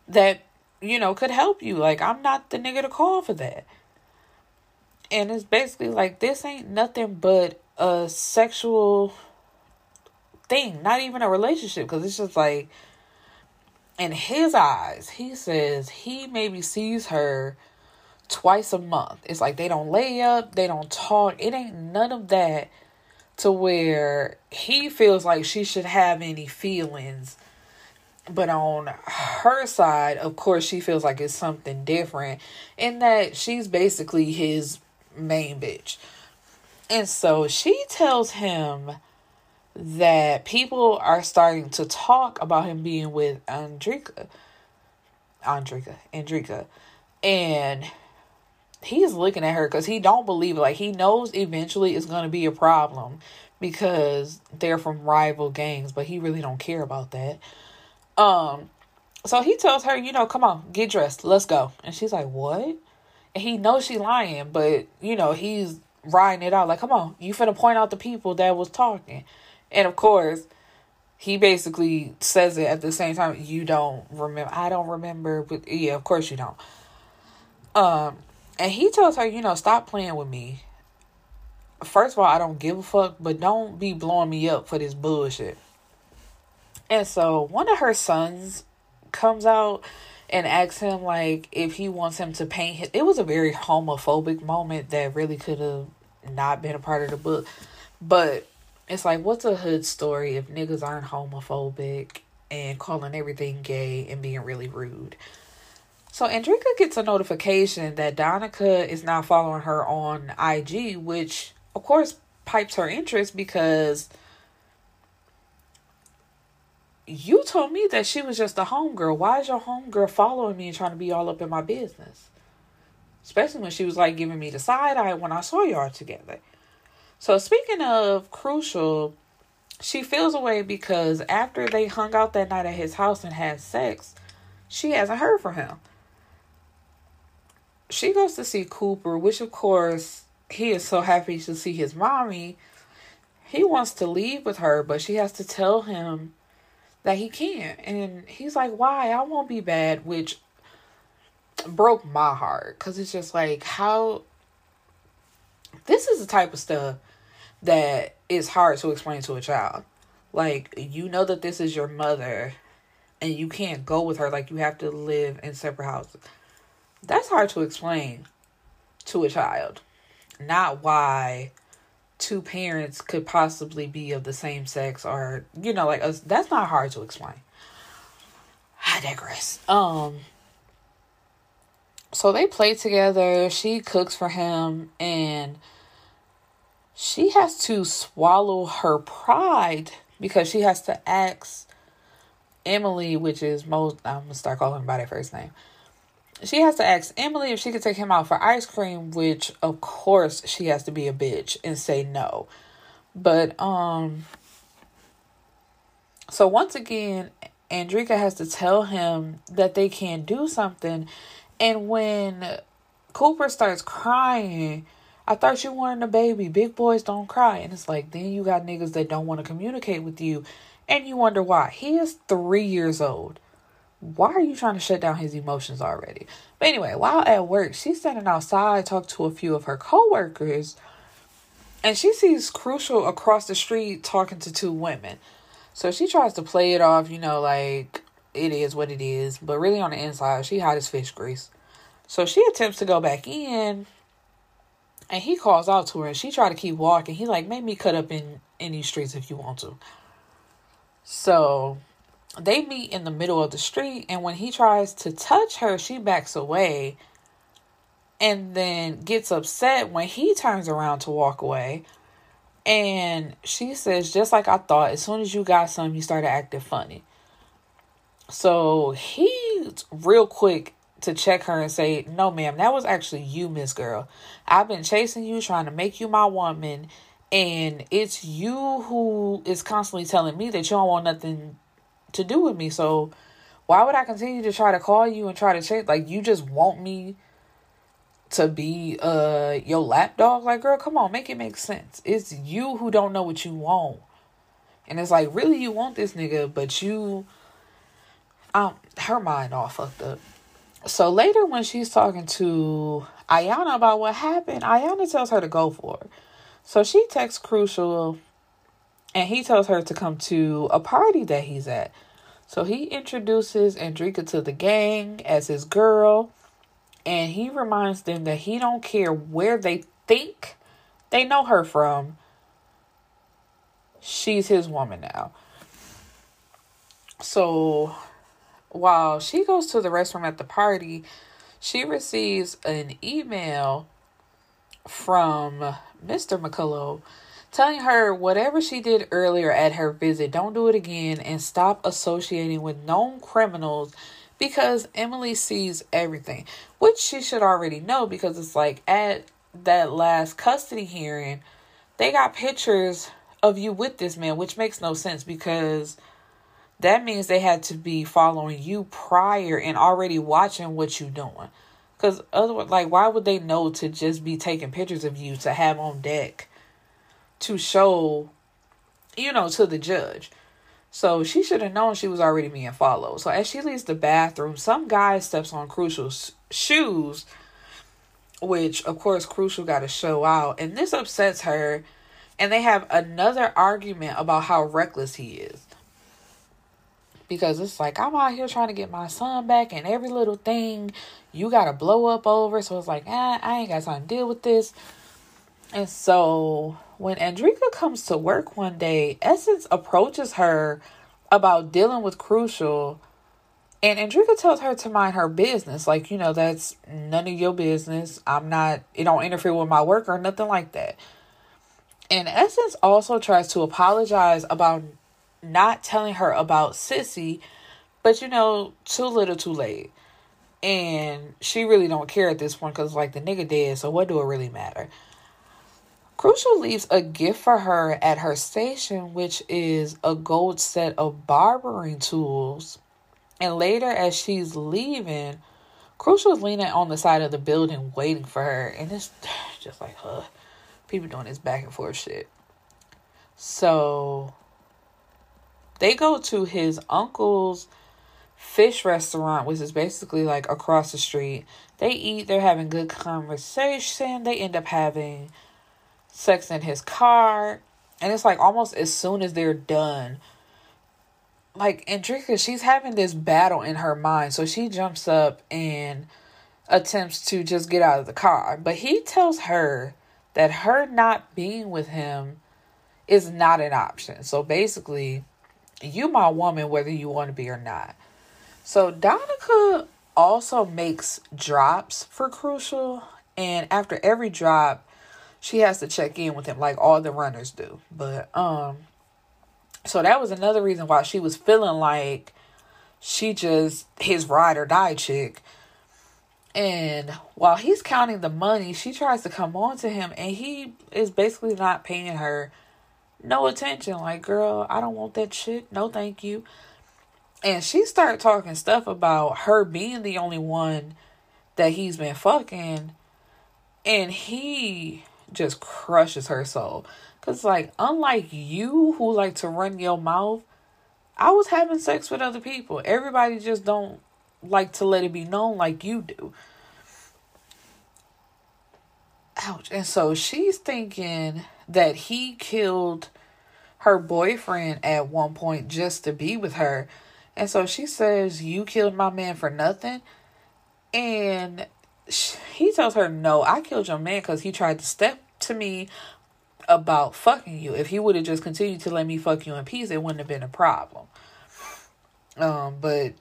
that, you know, could help you. Like, I'm not the nigga to call for that. And it's basically like, this ain't nothing but a sexual thing, not even a relationship, because it's just like, in his eyes, he says he maybe sees her twice a month. It's like they don't lay up, they don't talk. It ain't none of that to where he feels like she should have any feelings. But on her side, of course, she feels like it's something different in that she's basically his main bitch. And so she tells him that people are starting to talk about him being with Andrika. Andrika. Andrika. And he's looking at her because he don't believe it. Like he knows eventually it's gonna be a problem because they're from rival gangs, but he really don't care about that. Um so he tells her, you know, come on, get dressed, let's go. And she's like, What? And he knows she lying, but you know, he's riding it out like, come on, you finna point out the people that was talking. And of course, he basically says it at the same time. You don't remember. I don't remember, but yeah, of course you don't. Um, and he tells her, you know, stop playing with me. First of all, I don't give a fuck, but don't be blowing me up for this bullshit. And so one of her sons comes out and asks him like if he wants him to paint his it was a very homophobic moment that really could have not been a part of the book. But it's like what's a hood story if niggas aren't homophobic and calling everything gay and being really rude? So Andrika gets a notification that Donica is now following her on IG, which of course pipes her interest because you told me that she was just a homegirl. Why is your homegirl following me and trying to be all up in my business? Especially when she was like giving me the side eye when I saw y'all together. So speaking of crucial, she feels away because after they hung out that night at his house and had sex, she hasn't heard from him she goes to see Cooper, which of course he is so happy to see his mommy. He wants to leave with her, but she has to tell him that he can't. And he's like, Why? I won't be bad, which broke my heart because it's just like, how this is the type of stuff that is hard to explain to a child. Like, you know that this is your mother and you can't go with her, like, you have to live in separate houses that's hard to explain to a child. Not why two parents could possibly be of the same sex or you know like us that's not hard to explain i digress um so they play together she cooks for him and she has to swallow her pride because she has to ask emily which is most i'm gonna start calling her by their first name she has to ask Emily if she could take him out for ice cream, which of course she has to be a bitch and say no. But um so once again, Andrika has to tell him that they can't do something. And when Cooper starts crying, I thought you weren't a baby. Big boys don't cry. And it's like, then you got niggas that don't want to communicate with you. And you wonder why. He is three years old why are you trying to shut down his emotions already? But anyway, while at work, she's standing outside, talk to a few of her coworkers, and she sees Crucial across the street talking to two women. So she tries to play it off, you know, like it is what it is, but really on the inside, she hot as fish grease. So she attempts to go back in, and he calls out to her, and she try to keep walking. He like, make me cut up in these streets if you want to. So they meet in the middle of the street and when he tries to touch her she backs away and then gets upset when he turns around to walk away. And she says just like i thought as soon as you got some you started acting funny. So he's real quick to check her and say no ma'am that was actually you miss girl. I've been chasing you trying to make you my woman and it's you who is constantly telling me that you don't want nothing to do with me. So why would I continue to try to call you and try to chase? Like you just want me to be uh your lap dog? Like girl, come on, make it make sense. It's you who don't know what you want. And it's like, really you want this nigga, but you um her mind all fucked up. So later when she's talking to Ayana about what happened, Ayana tells her to go for it. So she texts Crucial and he tells her to come to a party that he's at. So he introduces Andrika to the gang as his girl, and he reminds them that he don't care where they think they know her from. She's his woman now. So while she goes to the restroom at the party, she receives an email from Mr. McCullough telling her whatever she did earlier at her visit, don't do it again and stop associating with known criminals because Emily sees everything, which she should already know because it's like at that last custody hearing, they got pictures of you with this man, which makes no sense because that means they had to be following you prior and already watching what you're doing. Because otherwise, like, why would they know to just be taking pictures of you to have on deck? To show, you know, to the judge. So she should have known she was already being followed. So as she leaves the bathroom, some guy steps on Crucial's shoes, which of course Crucial got to show out, and this upsets her. And they have another argument about how reckless he is. Because it's like, I'm out here trying to get my son back, and every little thing you got to blow up over. So it's like, ah, I ain't got time to deal with this. And so when Andrika comes to work one day, Essence approaches her about dealing with Crucial. And Andrika tells her to mind her business. Like, you know, that's none of your business. I'm not, it don't interfere with my work or nothing like that. And Essence also tries to apologize about not telling her about Sissy, but you know, too little too late. And she really don't care at this point because, like, the nigga dead, so what do it really matter? Crucial leaves a gift for her at her station, which is a gold set of barbering tools. And later, as she's leaving, Crucial is leaning on the side of the building waiting for her. And it's just like, huh, people doing this back and forth shit. So they go to his uncle's fish restaurant, which is basically like across the street. They eat, they're having good conversation. They end up having sex in his car. And it's like almost as soon as they're done, like Andrika, she's having this battle in her mind. So she jumps up and attempts to just get out of the car. But he tells her that her not being with him is not an option. So basically, you my woman whether you want to be or not. So Donica also makes drops for Crucial and after every drop she has to check in with him like all the runners do. But um so that was another reason why she was feeling like she just his ride or die chick. And while he's counting the money, she tries to come on to him and he is basically not paying her no attention. Like, girl, I don't want that shit. No, thank you. And she started talking stuff about her being the only one that he's been fucking. And he just crushes her soul. Because, like, unlike you who like to run your mouth, I was having sex with other people. Everybody just don't like to let it be known like you do. Ouch. And so she's thinking that he killed her boyfriend at one point just to be with her. And so she says, You killed my man for nothing. And he tells her, No, I killed your man because he tried to step to me about fucking you. If he would have just continued to let me fuck you in peace, it wouldn't have been a problem. Um, but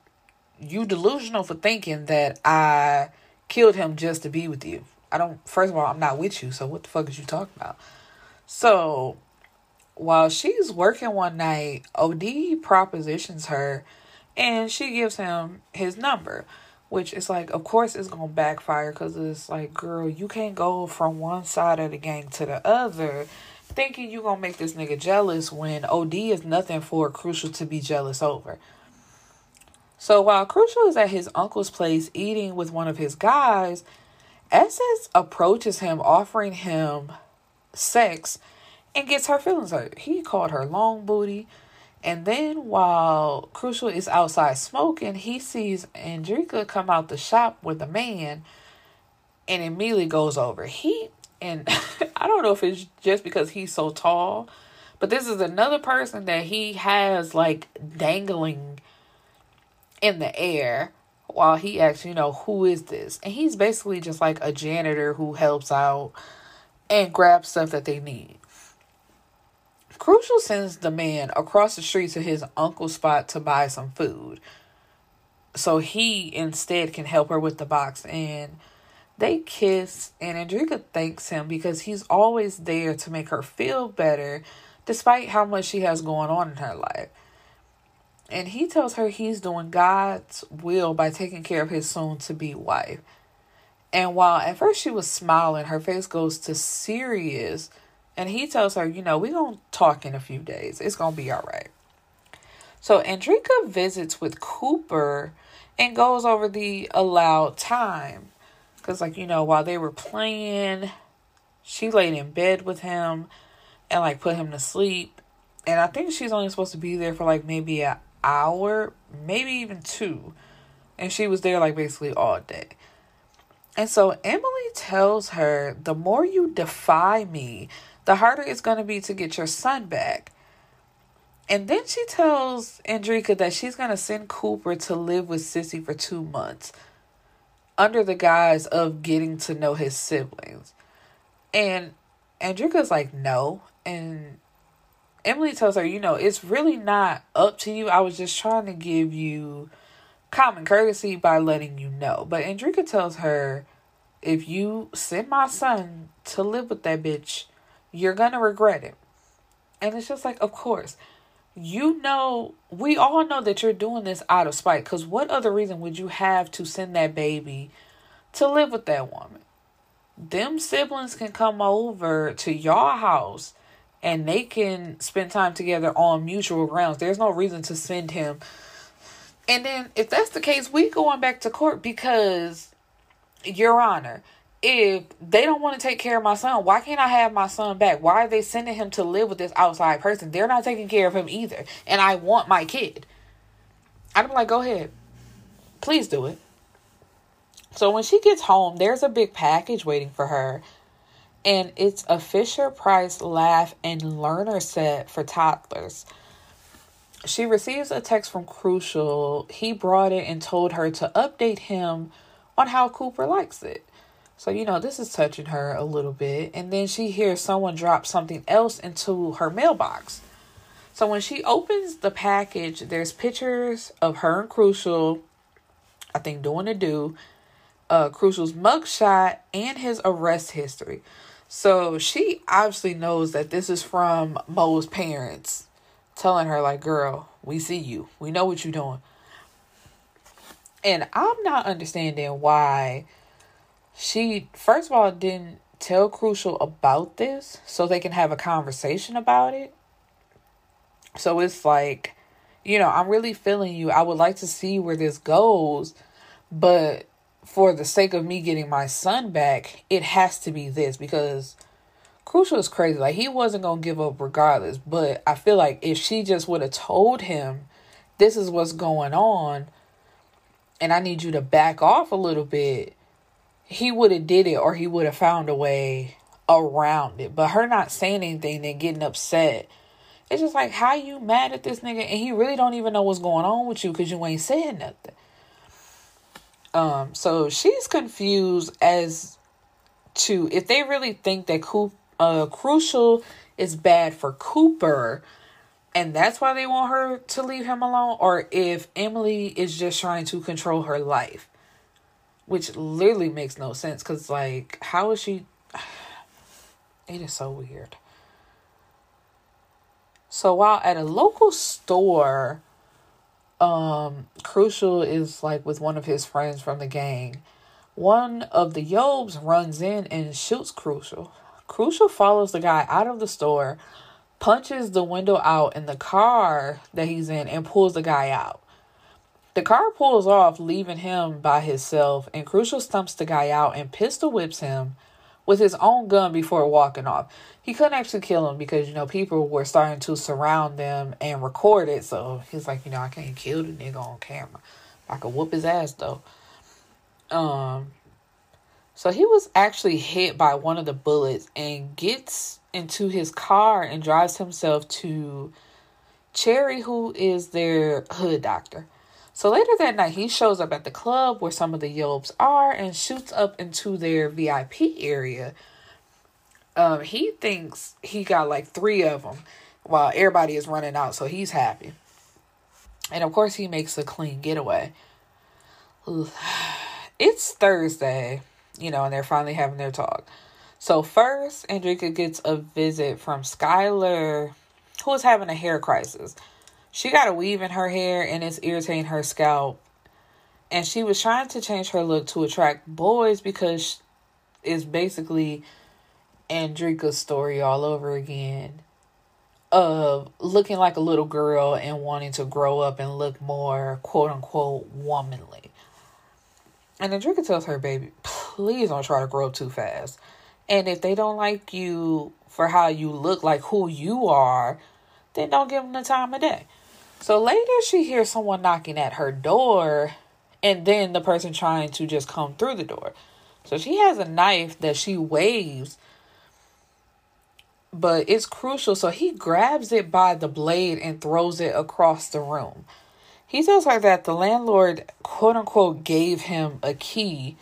you delusional for thinking that I killed him just to be with you. I don't first of all, I'm not with you, so what the fuck is you talking about? So while she's working one night, OD propositions her and she gives him his number, which is like, of course, it's gonna backfire because it's like, girl, you can't go from one side of the gang to the other thinking you gonna make this nigga jealous when OD is nothing for Crucial to be jealous over. So while Crucial is at his uncle's place eating with one of his guys, Essence approaches him offering him sex and gets her feelings hurt. He called her long booty. And then while Crucial is outside smoking, he sees Andrika come out the shop with a man and immediately goes over. He and I don't know if it's just because he's so tall, but this is another person that he has like dangling in the air while he asks, you know, who is this? And he's basically just like a janitor who helps out and grabs stuff that they need. Crucial sends the man across the street to his uncle's spot to buy some food. So he instead can help her with the box and they kiss and Andrika thanks him because he's always there to make her feel better despite how much she has going on in her life. And he tells her he's doing God's will by taking care of his soon to be wife. And while at first she was smiling, her face goes to serious. And he tells her, you know, we're going to talk in a few days. It's going to be all right. So Andrika visits with Cooper and goes over the allowed time. Because, like, you know, while they were playing, she laid in bed with him and, like, put him to sleep. And I think she's only supposed to be there for, like, maybe a hour, maybe even two. And she was there like basically all day. And so Emily tells her, the more you defy me, the harder it's going to be to get your son back. And then she tells Andrika that she's going to send Cooper to live with Sissy for two months under the guise of getting to know his siblings. And Andrika's like, no. And Emily tells her, you know, it's really not up to you. I was just trying to give you common courtesy by letting you know. But Andrika tells her, if you send my son to live with that bitch, you're gonna regret it. And it's just like, of course. You know, we all know that you're doing this out of spite. Because what other reason would you have to send that baby to live with that woman? Them siblings can come over to your house and they can spend time together on mutual grounds. There's no reason to send him. And then, if that's the case, we going back to court because, Your Honor, if they don't want to take care of my son, why can't I have my son back? Why are they sending him to live with this outside person? They're not taking care of him either. And I want my kid. I'm like, go ahead. Please do it. So when she gets home, there's a big package waiting for her and it's a Fisher Price Laugh and Learner set for toddlers. She receives a text from Crucial. He brought it and told her to update him on how Cooper likes it. So, you know, this is touching her a little bit. And then she hears someone drop something else into her mailbox. So when she opens the package, there's pictures of her and Crucial, I think doing a do, uh, Crucial's mugshot, and his arrest history. So she obviously knows that this is from Mo's parents telling her, like, girl, we see you. We know what you're doing. And I'm not understanding why she first of all didn't tell Crucial about this so they can have a conversation about it. So it's like, you know, I'm really feeling you. I would like to see where this goes, but for the sake of me getting my son back, it has to be this because Crucial is crazy. Like he wasn't gonna give up regardless. But I feel like if she just would have told him this is what's going on and I need you to back off a little bit, he would have did it or he would have found a way around it. But her not saying anything and getting upset, it's just like how you mad at this nigga and he really don't even know what's going on with you because you ain't saying nothing. Um, so she's confused as to if they really think that Coop, uh, Crucial is bad for Cooper, and that's why they want her to leave him alone, or if Emily is just trying to control her life which literally makes no sense because like how is she it is so weird. So while at a local store um crucial is like with one of his friends from the gang one of the yobes runs in and shoots crucial. Crucial follows the guy out of the store punches the window out in the car that he's in and pulls the guy out the car pulls off, leaving him by himself, and Crucial stumps the guy out and pistol whips him with his own gun before walking off. He couldn't actually kill him because, you know, people were starting to surround them and record it. So he's like, you know, I can't kill the nigga on camera. I could whoop his ass though. Um so he was actually hit by one of the bullets and gets into his car and drives himself to Cherry, who is their hood doctor. So later that night, he shows up at the club where some of the Yobes are and shoots up into their VIP area. Um, he thinks he got like three of them while everybody is running out, so he's happy. And of course, he makes a clean getaway. It's Thursday, you know, and they're finally having their talk. So first, Andrika gets a visit from Skylar, who is having a hair crisis. She got a weave in her hair and it's irritating her scalp. And she was trying to change her look to attract boys because it's basically Andrika's story all over again of looking like a little girl and wanting to grow up and look more quote unquote womanly. And Andrika tells her baby, please don't try to grow up too fast. And if they don't like you for how you look, like who you are, then don't give them the time of day. So later she hears someone knocking at her door and then the person trying to just come through the door. So she has a knife that she waves, but it's crucial. So he grabs it by the blade and throws it across the room. He tells her that the landlord, quote unquote, gave him a key.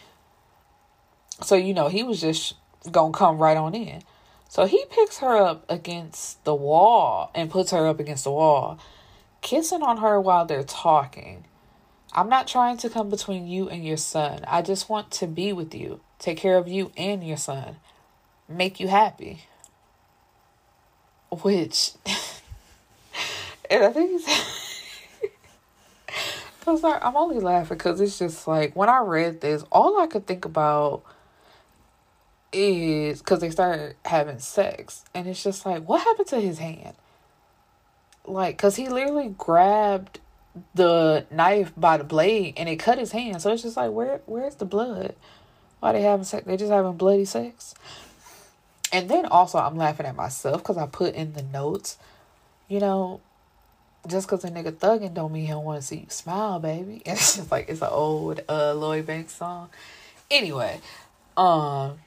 So, you know, he was just to come right on in. So he picks her up against the wall and puts her up against the wall kissing on her while they're talking. I'm not trying to come between you and your son. I just want to be with you, take care of you and your son, make you happy. Which, and I think it's, cause I, I'm only laughing because it's just like when I read this, all I could think about is because they started having sex, and it's just like, what happened to his hand? Like because he literally grabbed the knife by the blade and it cut his hand. So it's just like where where's the blood? Why they having sex? They just having bloody sex? And then also i'm laughing at myself because i put in the notes you know just because a nigga thugging don't mean he don't want to see you smile baby. And it's just like it's an old uh lloyd banks song. Anyway um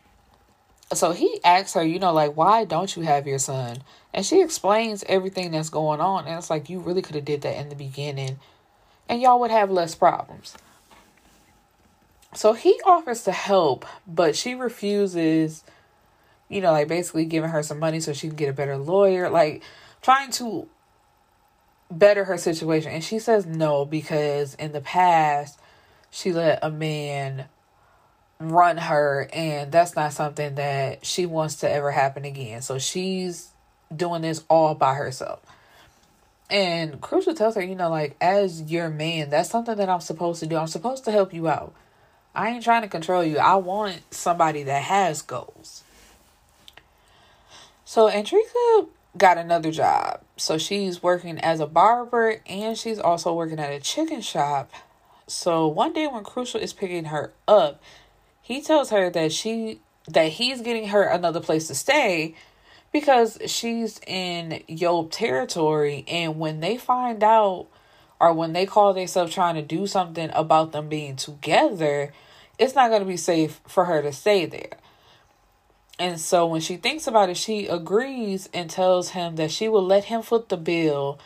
so he asks her, you know, like, why don't you have your son? And she explains everything that's going on. And it's like, you really could have did that in the beginning and y'all would have less problems. So he offers to help, but she refuses, you know, like basically giving her some money so she can get a better lawyer, like trying to better her situation. And she says no because in the past, she let a man run her, and that's not something that she wants to ever happen again. So she's doing this all by herself. And Crucial tells her, you know, like, as your man, that's something that I'm supposed to do. I'm supposed to help you out. I ain't trying to control you. I want somebody that has goals. So Andrika got another job. So she's working as a barber and she's also working at a chicken shop. So one day when Crucial is picking her up, he tells her that she that he's getting her another place to stay because she's in Yob territory and when they find out or when they call themselves trying to do something about them being together, it's not going to be safe for her to stay there. And so when she thinks about it, she agrees and tells him that she will let him foot the bill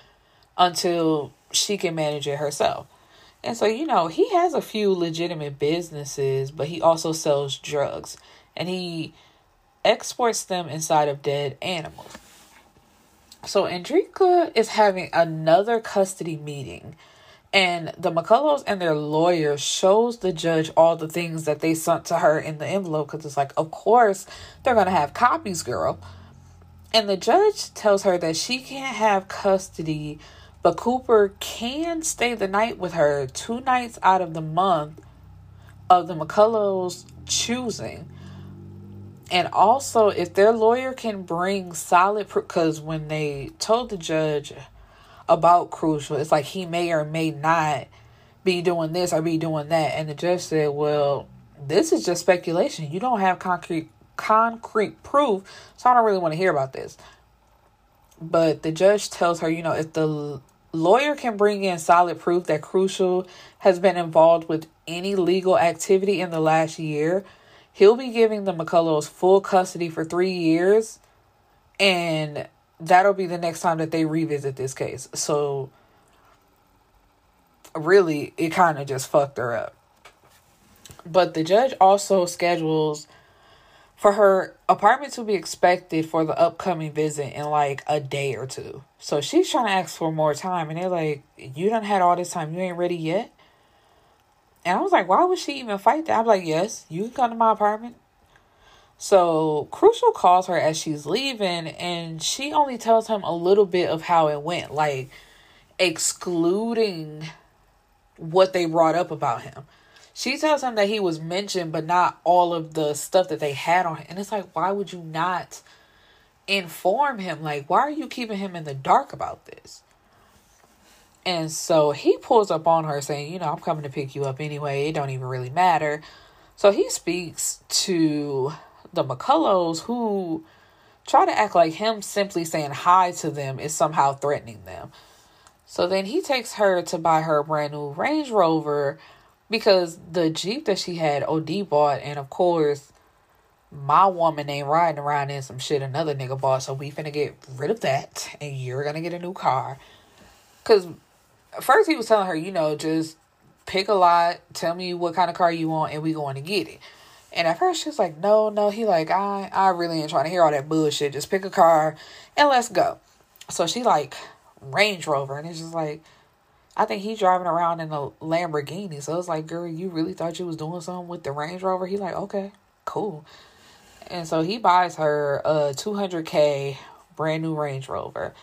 until she can manage it herself. And so, you know, he has a few legitimate businesses, but he also sells drugs and he exports them inside of dead animals. So, Andrika is having another custody meeting and the McCulloughs and their lawyer shows the judge all the things that they sent to her in the envelope because it's like, of course, they're going to have copies, girl. And the judge tells her that she can't have custody, but Cooper can stay the night with her two nights out of the month of the McCulloughs choosing. And also, if their lawyer can bring solid proof, because when they told the judge, about Crucial. It's like he may or may not be doing this or be doing that. And the judge said, Well, this is just speculation. You don't have concrete concrete proof, so I don't really want to hear about this. But the judge tells her, you know, if the lawyer can bring in solid proof that Crucial has been involved with any legal activity in the last year, he'll be giving the McCulloughs full custody for three years. And that'll be the next time that they revisit this case. So really it kind of just fucked her up. But the judge also schedules for her apartment to be expected for the upcoming visit in like a day or two. So she's trying to ask for more time and they're like, You done had all this time, you ain't ready yet? And I was like, why would she even fight that? I'm like, yes, you can come to my apartment. So Crucial calls her as she's leaving, and she only tells him a little bit of how it went, like excluding what they brought up about him. She tells him that he was mentioned, but not all of the stuff that they had on him. And it's like, why would you not inform him? Like, why are you keeping him in the dark about this? And so he pulls up on her saying, You know, I'm coming to pick you up anyway. It don't even really matter. So he speaks to the McCulloughs who try to act like him simply saying hi to them is somehow threatening them. So then he takes her to buy her a brand new Range Rover because the Jeep that she had OD bought, and of course, my woman ain't riding around in some shit another nigga bought, so we finna get rid of that, and you're gonna get a new car. Cause first he was telling her, you know, just pick a lot, tell me what kind of car you want, and we going to get it. And at first she's like, no, no. He like, I, I really ain't trying to hear all that bullshit. Just pick a car and let's go. So she like Range Rover, and it's just like, I think he's driving around in a Lamborghini. So it's like, girl, you really thought you was doing something with the Range Rover? He like, okay, cool. And so he buys her a 200k brand new Range Rover,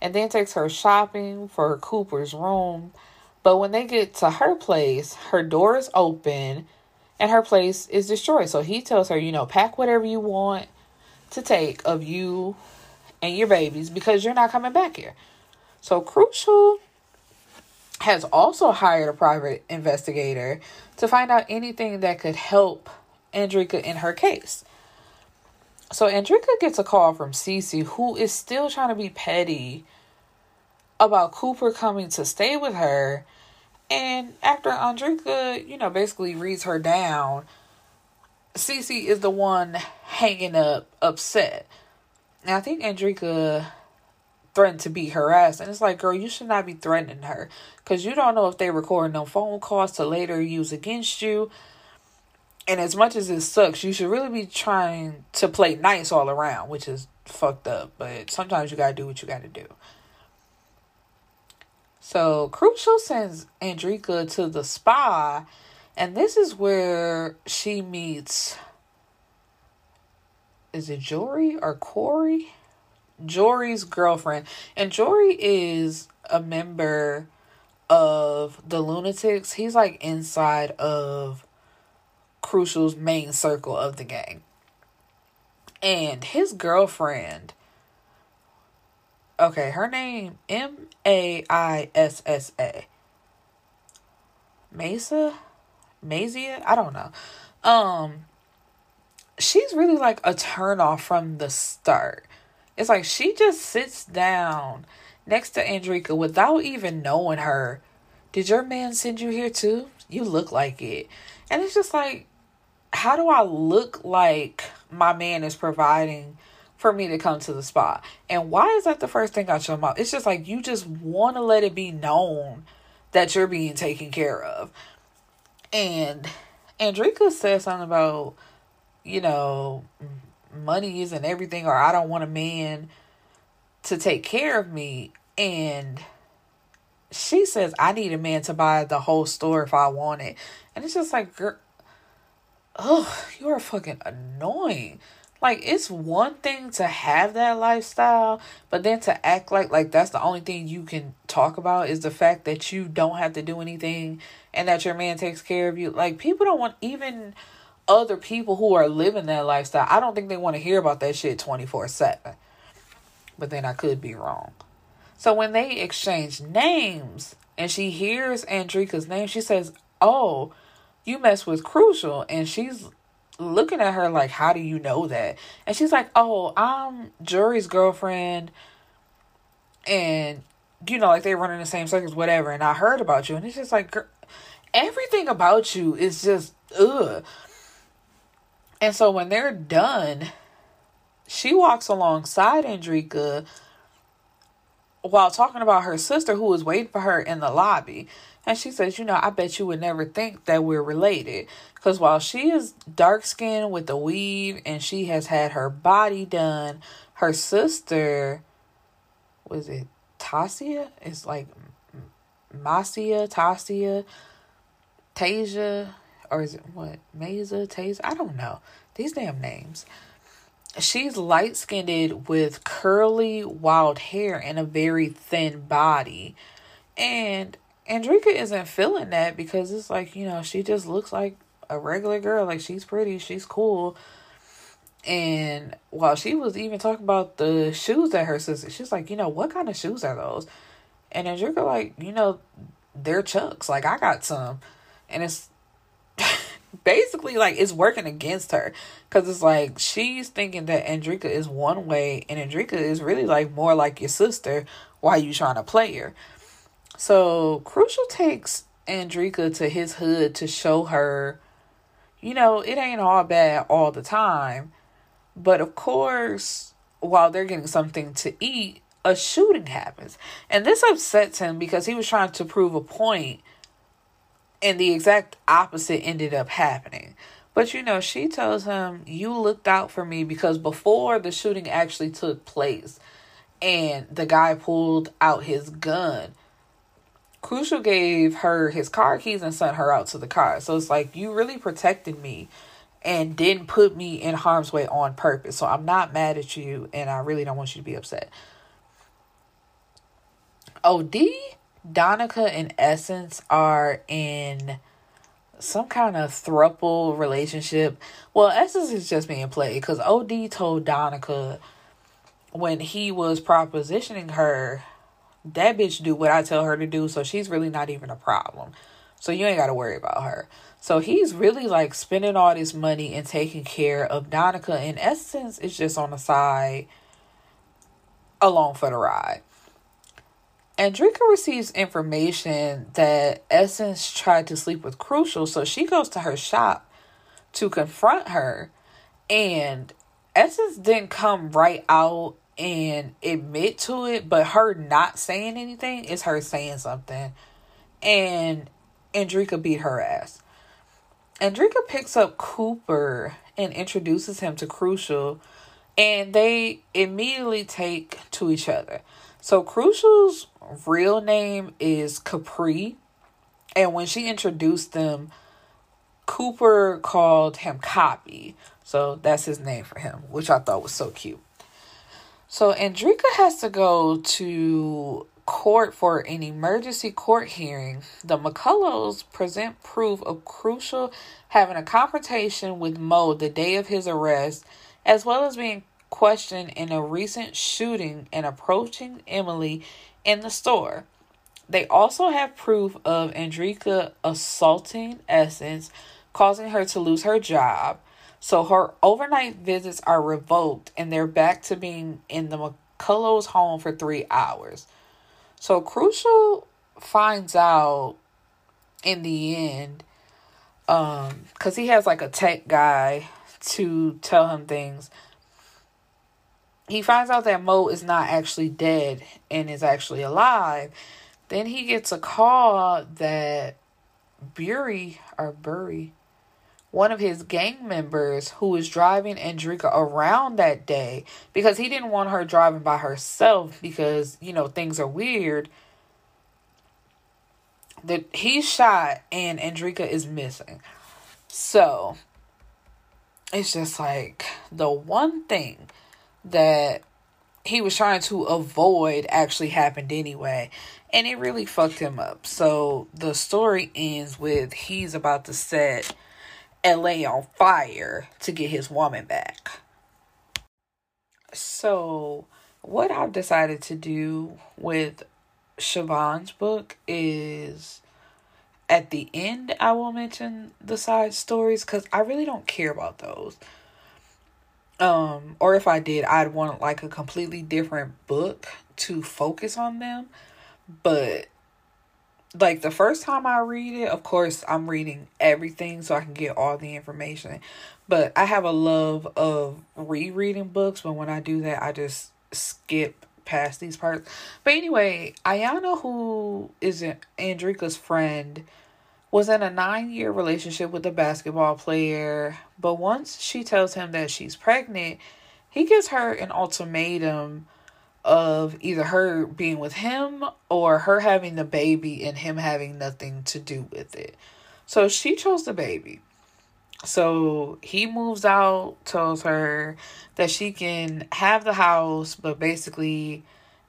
and then takes her shopping for Cooper's room. But when they get to her place, her door is open and her place is destroyed. So he tells her, you know, pack whatever you want to take of you and your babies because you're not coming back here. So Crucial has also hired a private investigator to find out anything that could help Andrika in her case. So Andrika gets a call from Cece, who is still trying to be petty about Cooper coming to stay with her and after Andrika, you know, basically reads her down, Cece is the one hanging up upset. And I think Andrika threatened to be her ass. And it's like, girl, you should not be threatening her. Because you don't know if they recording no phone calls to later use against you. And as much as it sucks, you should really be trying to play nice all around, which is fucked up. But sometimes you gotta do what you gotta do. So Crucial sends Andrika to the spa, and this is where she meets. Is it Jory or Corey? Jory's girlfriend. And Jory is a member of the Lunatics. He's like inside of Crucial's main circle of the gang. And his girlfriend, okay, her name M A I S S A. Mesa? Mazia? I don't know. Um she's really like a turn off from the start. It's like she just sits down next to Andrika without even knowing her. Did your man send you here too? You look like it. And it's just like, how do I look like my man is providing for me to come to the spot? And why is that the first thing out your mouth? It's just like you just want to let it be known that you're being taken care of. And Andrika said something about, you know, money isn't everything or I don't want a man to take care of me. And she says, I need a man to buy the whole store if I want it. And it's just like, girl, oh, you are fucking annoying. Like it's one thing to have that lifestyle, but then to act like like that's the only thing you can talk about is the fact that you don't have to do anything and that your man takes care of you. Like people don't want even other people who are living that lifestyle. I don't think they want to hear about that shit 24/7. But then I could be wrong. So when they exchange names and she hears Andrika's name, she says, "Oh, you mess with Crucial." And she's looking at her like, How do you know that? And she's like, Oh, I'm Jory's girlfriend. And, you know, like they run in the same circles, whatever. And I heard about you. And it's just like, everything about you is just, ugh. And so when they're done, she walks alongside Andrika while talking about her sister who was waiting for her in the lobby. And she says, You know, I bet you would never think that we're related. Because while she is dark skinned with a weave and she has had her body done, her sister, was it Tasia? It's like Masia, Tasia, Tasia, or is it what? Mesa, Tasia? I don't know. These damn names. She's light skinned with curly wild hair and a very thin body. And Andrika isn't feeling that because it's like, you know, she just looks like a regular girl. Like she's pretty, she's cool. And while she was even talking about the shoes that her sister, she's like, you know, what kind of shoes are those? And Andrika like, you know, they're chucks. Like I got some. And it's basically like it's working against her. Cause it's like she's thinking that Andrika is one way and Andrika is really like more like your sister. Why you trying to play her? So Crucial takes Andrika to his hood to show her you know, it ain't all bad all the time. But of course, while they're getting something to eat, a shooting happens. And this upsets him because he was trying to prove a point and the exact opposite ended up happening. But you know, she tells him, You looked out for me because before the shooting actually took place and the guy pulled out his gun, Crucial gave her his car keys and sent her out to the car. So it's like you really protected me and didn't put me in harm's way on purpose. So I'm not mad at you and I really don't want you to be upset. OD, Donica, and Essence are in some kind of thruple relationship. Well, Essence is just being played because OD told Donica when he was propositioning her that bitch do what I tell her to do, so she's really not even a problem. So you ain't got to worry about her. So he's really like spending all this money and taking care of Donica. In essence, it's just on the side along for the ride. Andrika receives information that Essence tried to sleep with Crucial, so she goes to her shop to confront her. And Essence didn't come right out and admit to it, but her not saying anything is her saying something. And Andrika beat her ass. Andrika picks up Cooper and introduces him to Crucial, and they immediately take to each other. So Crucial's real name is Capri, and when she introduced them, Cooper called him Copy. So that's his name for him, which I thought was so cute. So Andrika has to go to court for an emergency court hearing. The McCulloughs present proof of Crucial having a confrontation with Mo the day of his arrest, as well as being questioned in a recent shooting and approaching Emily in the store. They also have proof of Andrika assaulting Essence, causing her to lose her job. So her overnight visits are revoked and they're back to being in the McCullough's home for three hours. So Crucial finds out in the end, um, because he has like a tech guy to tell him things. He finds out that Mo is not actually dead and is actually alive. Then he gets a call that Bury or Bury, one of his gang members who was driving Andrika around that day because he didn't want her driving by herself because, you know, things are weird. That he's shot and Andrika is missing. So it's just like the one thing that he was trying to avoid actually happened anyway. And it really fucked him up. So the story ends with he's about to set LA on fire to get his woman back. So, what I've decided to do with Shvonne's book is at the end, I will mention the side stories because I really don't care about those. Um, or if I did, I'd want like a completely different book to focus on them. But like the first time I read it, of course, I'm reading everything so I can get all the information. But I have a love of rereading books, but when I do that, I just skip past these parts. But anyway, Ayana, who is Andrika's friend, was in a nine year relationship with a basketball player. But once she tells him that she's pregnant, he gives her an ultimatum of either her being with him or her having the baby and him having nothing to do with it. So she chose the baby. So he moves out, tells her that she can have the house, but basically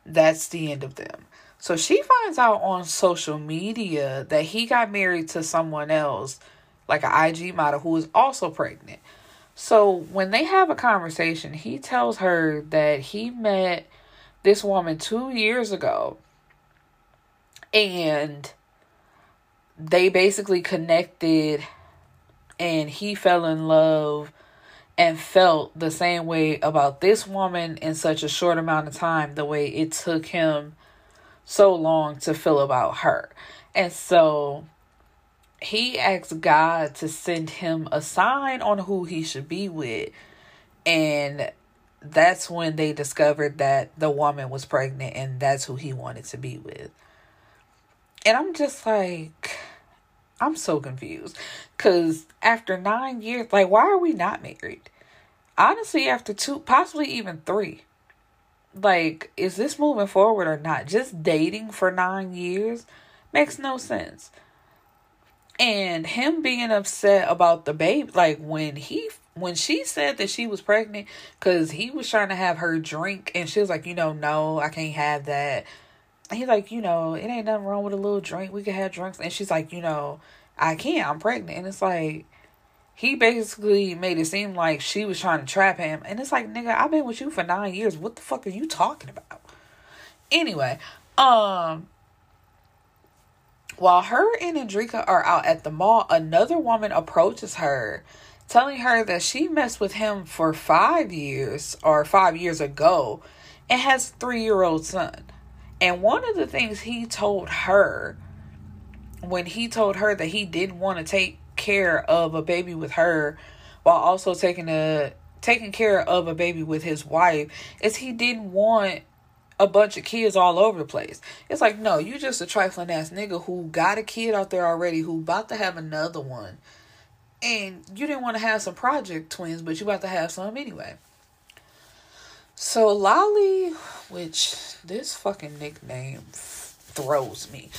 that's the end of them. So she finds out on social media that he got married to someone else, like an IG model who is also pregnant. So when they have a conversation, he tells her that he met this woman two years ago and they basically connected and he fell in love and felt the same way about this woman in such a short amount of time the way it took him so long to feel about her and so he asked god to send him a sign on who he should be with and that's when they discovered that the woman was pregnant and that's who he wanted to be with. And I'm just like, I'm so confused. Because after nine years, like, why are we not married? Honestly, after two, possibly even three. Like, is this moving forward or not? Just dating for nine years makes no sense. And him being upset about the baby, like when he when she said that she was pregnant because he was trying to have her drink and she was like you know no i can't have that. And he's like you know it ain't nothing wrong with a little drink. We can have drinks. And she's like you know i can't. I'm pregnant. And it's like he basically made it seem like she was trying to trap him. And it's like nigga i've been with you for nine years. What the fuck are you talking about? Anyway um while her and Andrika are out at the mall, another woman approaches her telling her that she messed with him for five years or five years ago and has a three year old son. And one of the things he told her when he told her that he didn't want to take care of a baby with her while also taking a taking care of a baby with his wife is he didn't want a bunch of kids all over the place. It's like, no, you just a trifling ass nigga who got a kid out there already who about to have another one And you didn't want to have some project twins, but you about to have some anyway. So Lolly, which this fucking nickname throws me.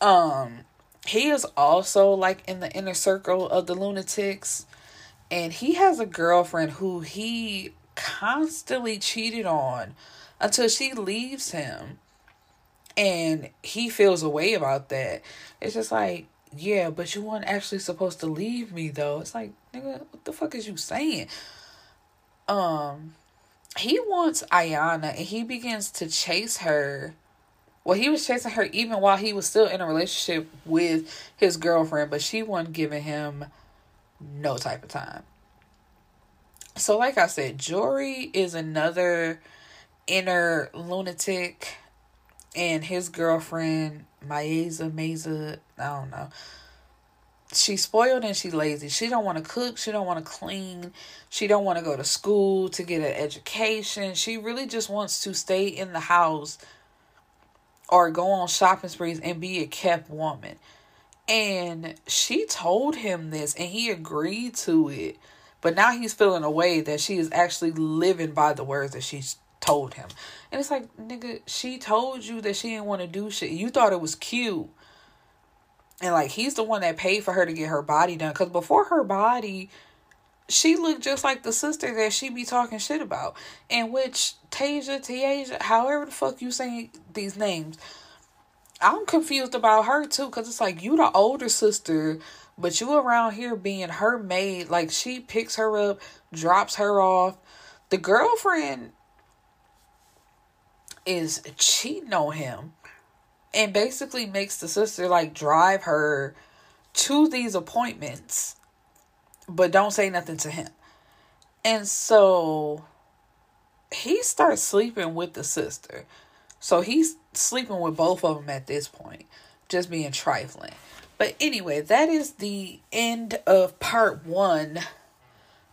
Um, he is also like in the inner circle of the lunatics, and he has a girlfriend who he constantly cheated on until she leaves him, and he feels a way about that. It's just like, yeah, but you weren't actually supposed to leave me though. It's like, nigga, what the fuck is you saying? Um, he wants ayana and he begins to chase her well, he was chasing her even while he was still in a relationship with his girlfriend, but she wasn't giving him no type of time. So, like I said, Jory is another inner lunatic, and his girlfriend, Maeza, Meza, I don't know. She's spoiled and she's lazy. She don't want to cook. She don't want to clean. She don't want to go to school to get an education. She really just wants to stay in the house or go on shopping sprees and be a kept woman. And she told him this and he agreed to it. But now he's feeling a way that she is actually living by the words that she's told him. And it's like, nigga, she told you that she didn't want to do shit. You thought it was cute. And like he's the one that paid for her to get her body done. Cause before her body she looked just like the sister that she be talking shit about. In which Tasia, Tasia, however the fuck you say these names, I'm confused about her too, cause it's like you the older sister, but you around here being her maid. Like she picks her up, drops her off. The girlfriend is cheating on him, and basically makes the sister like drive her to these appointments but don't say nothing to him. And so he starts sleeping with the sister. So he's sleeping with both of them at this point, just being trifling. But anyway, that is the end of part one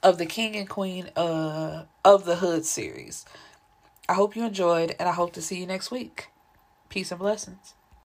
of the King and Queen uh, of the Hood series. I hope you enjoyed, and I hope to see you next week. Peace and blessings.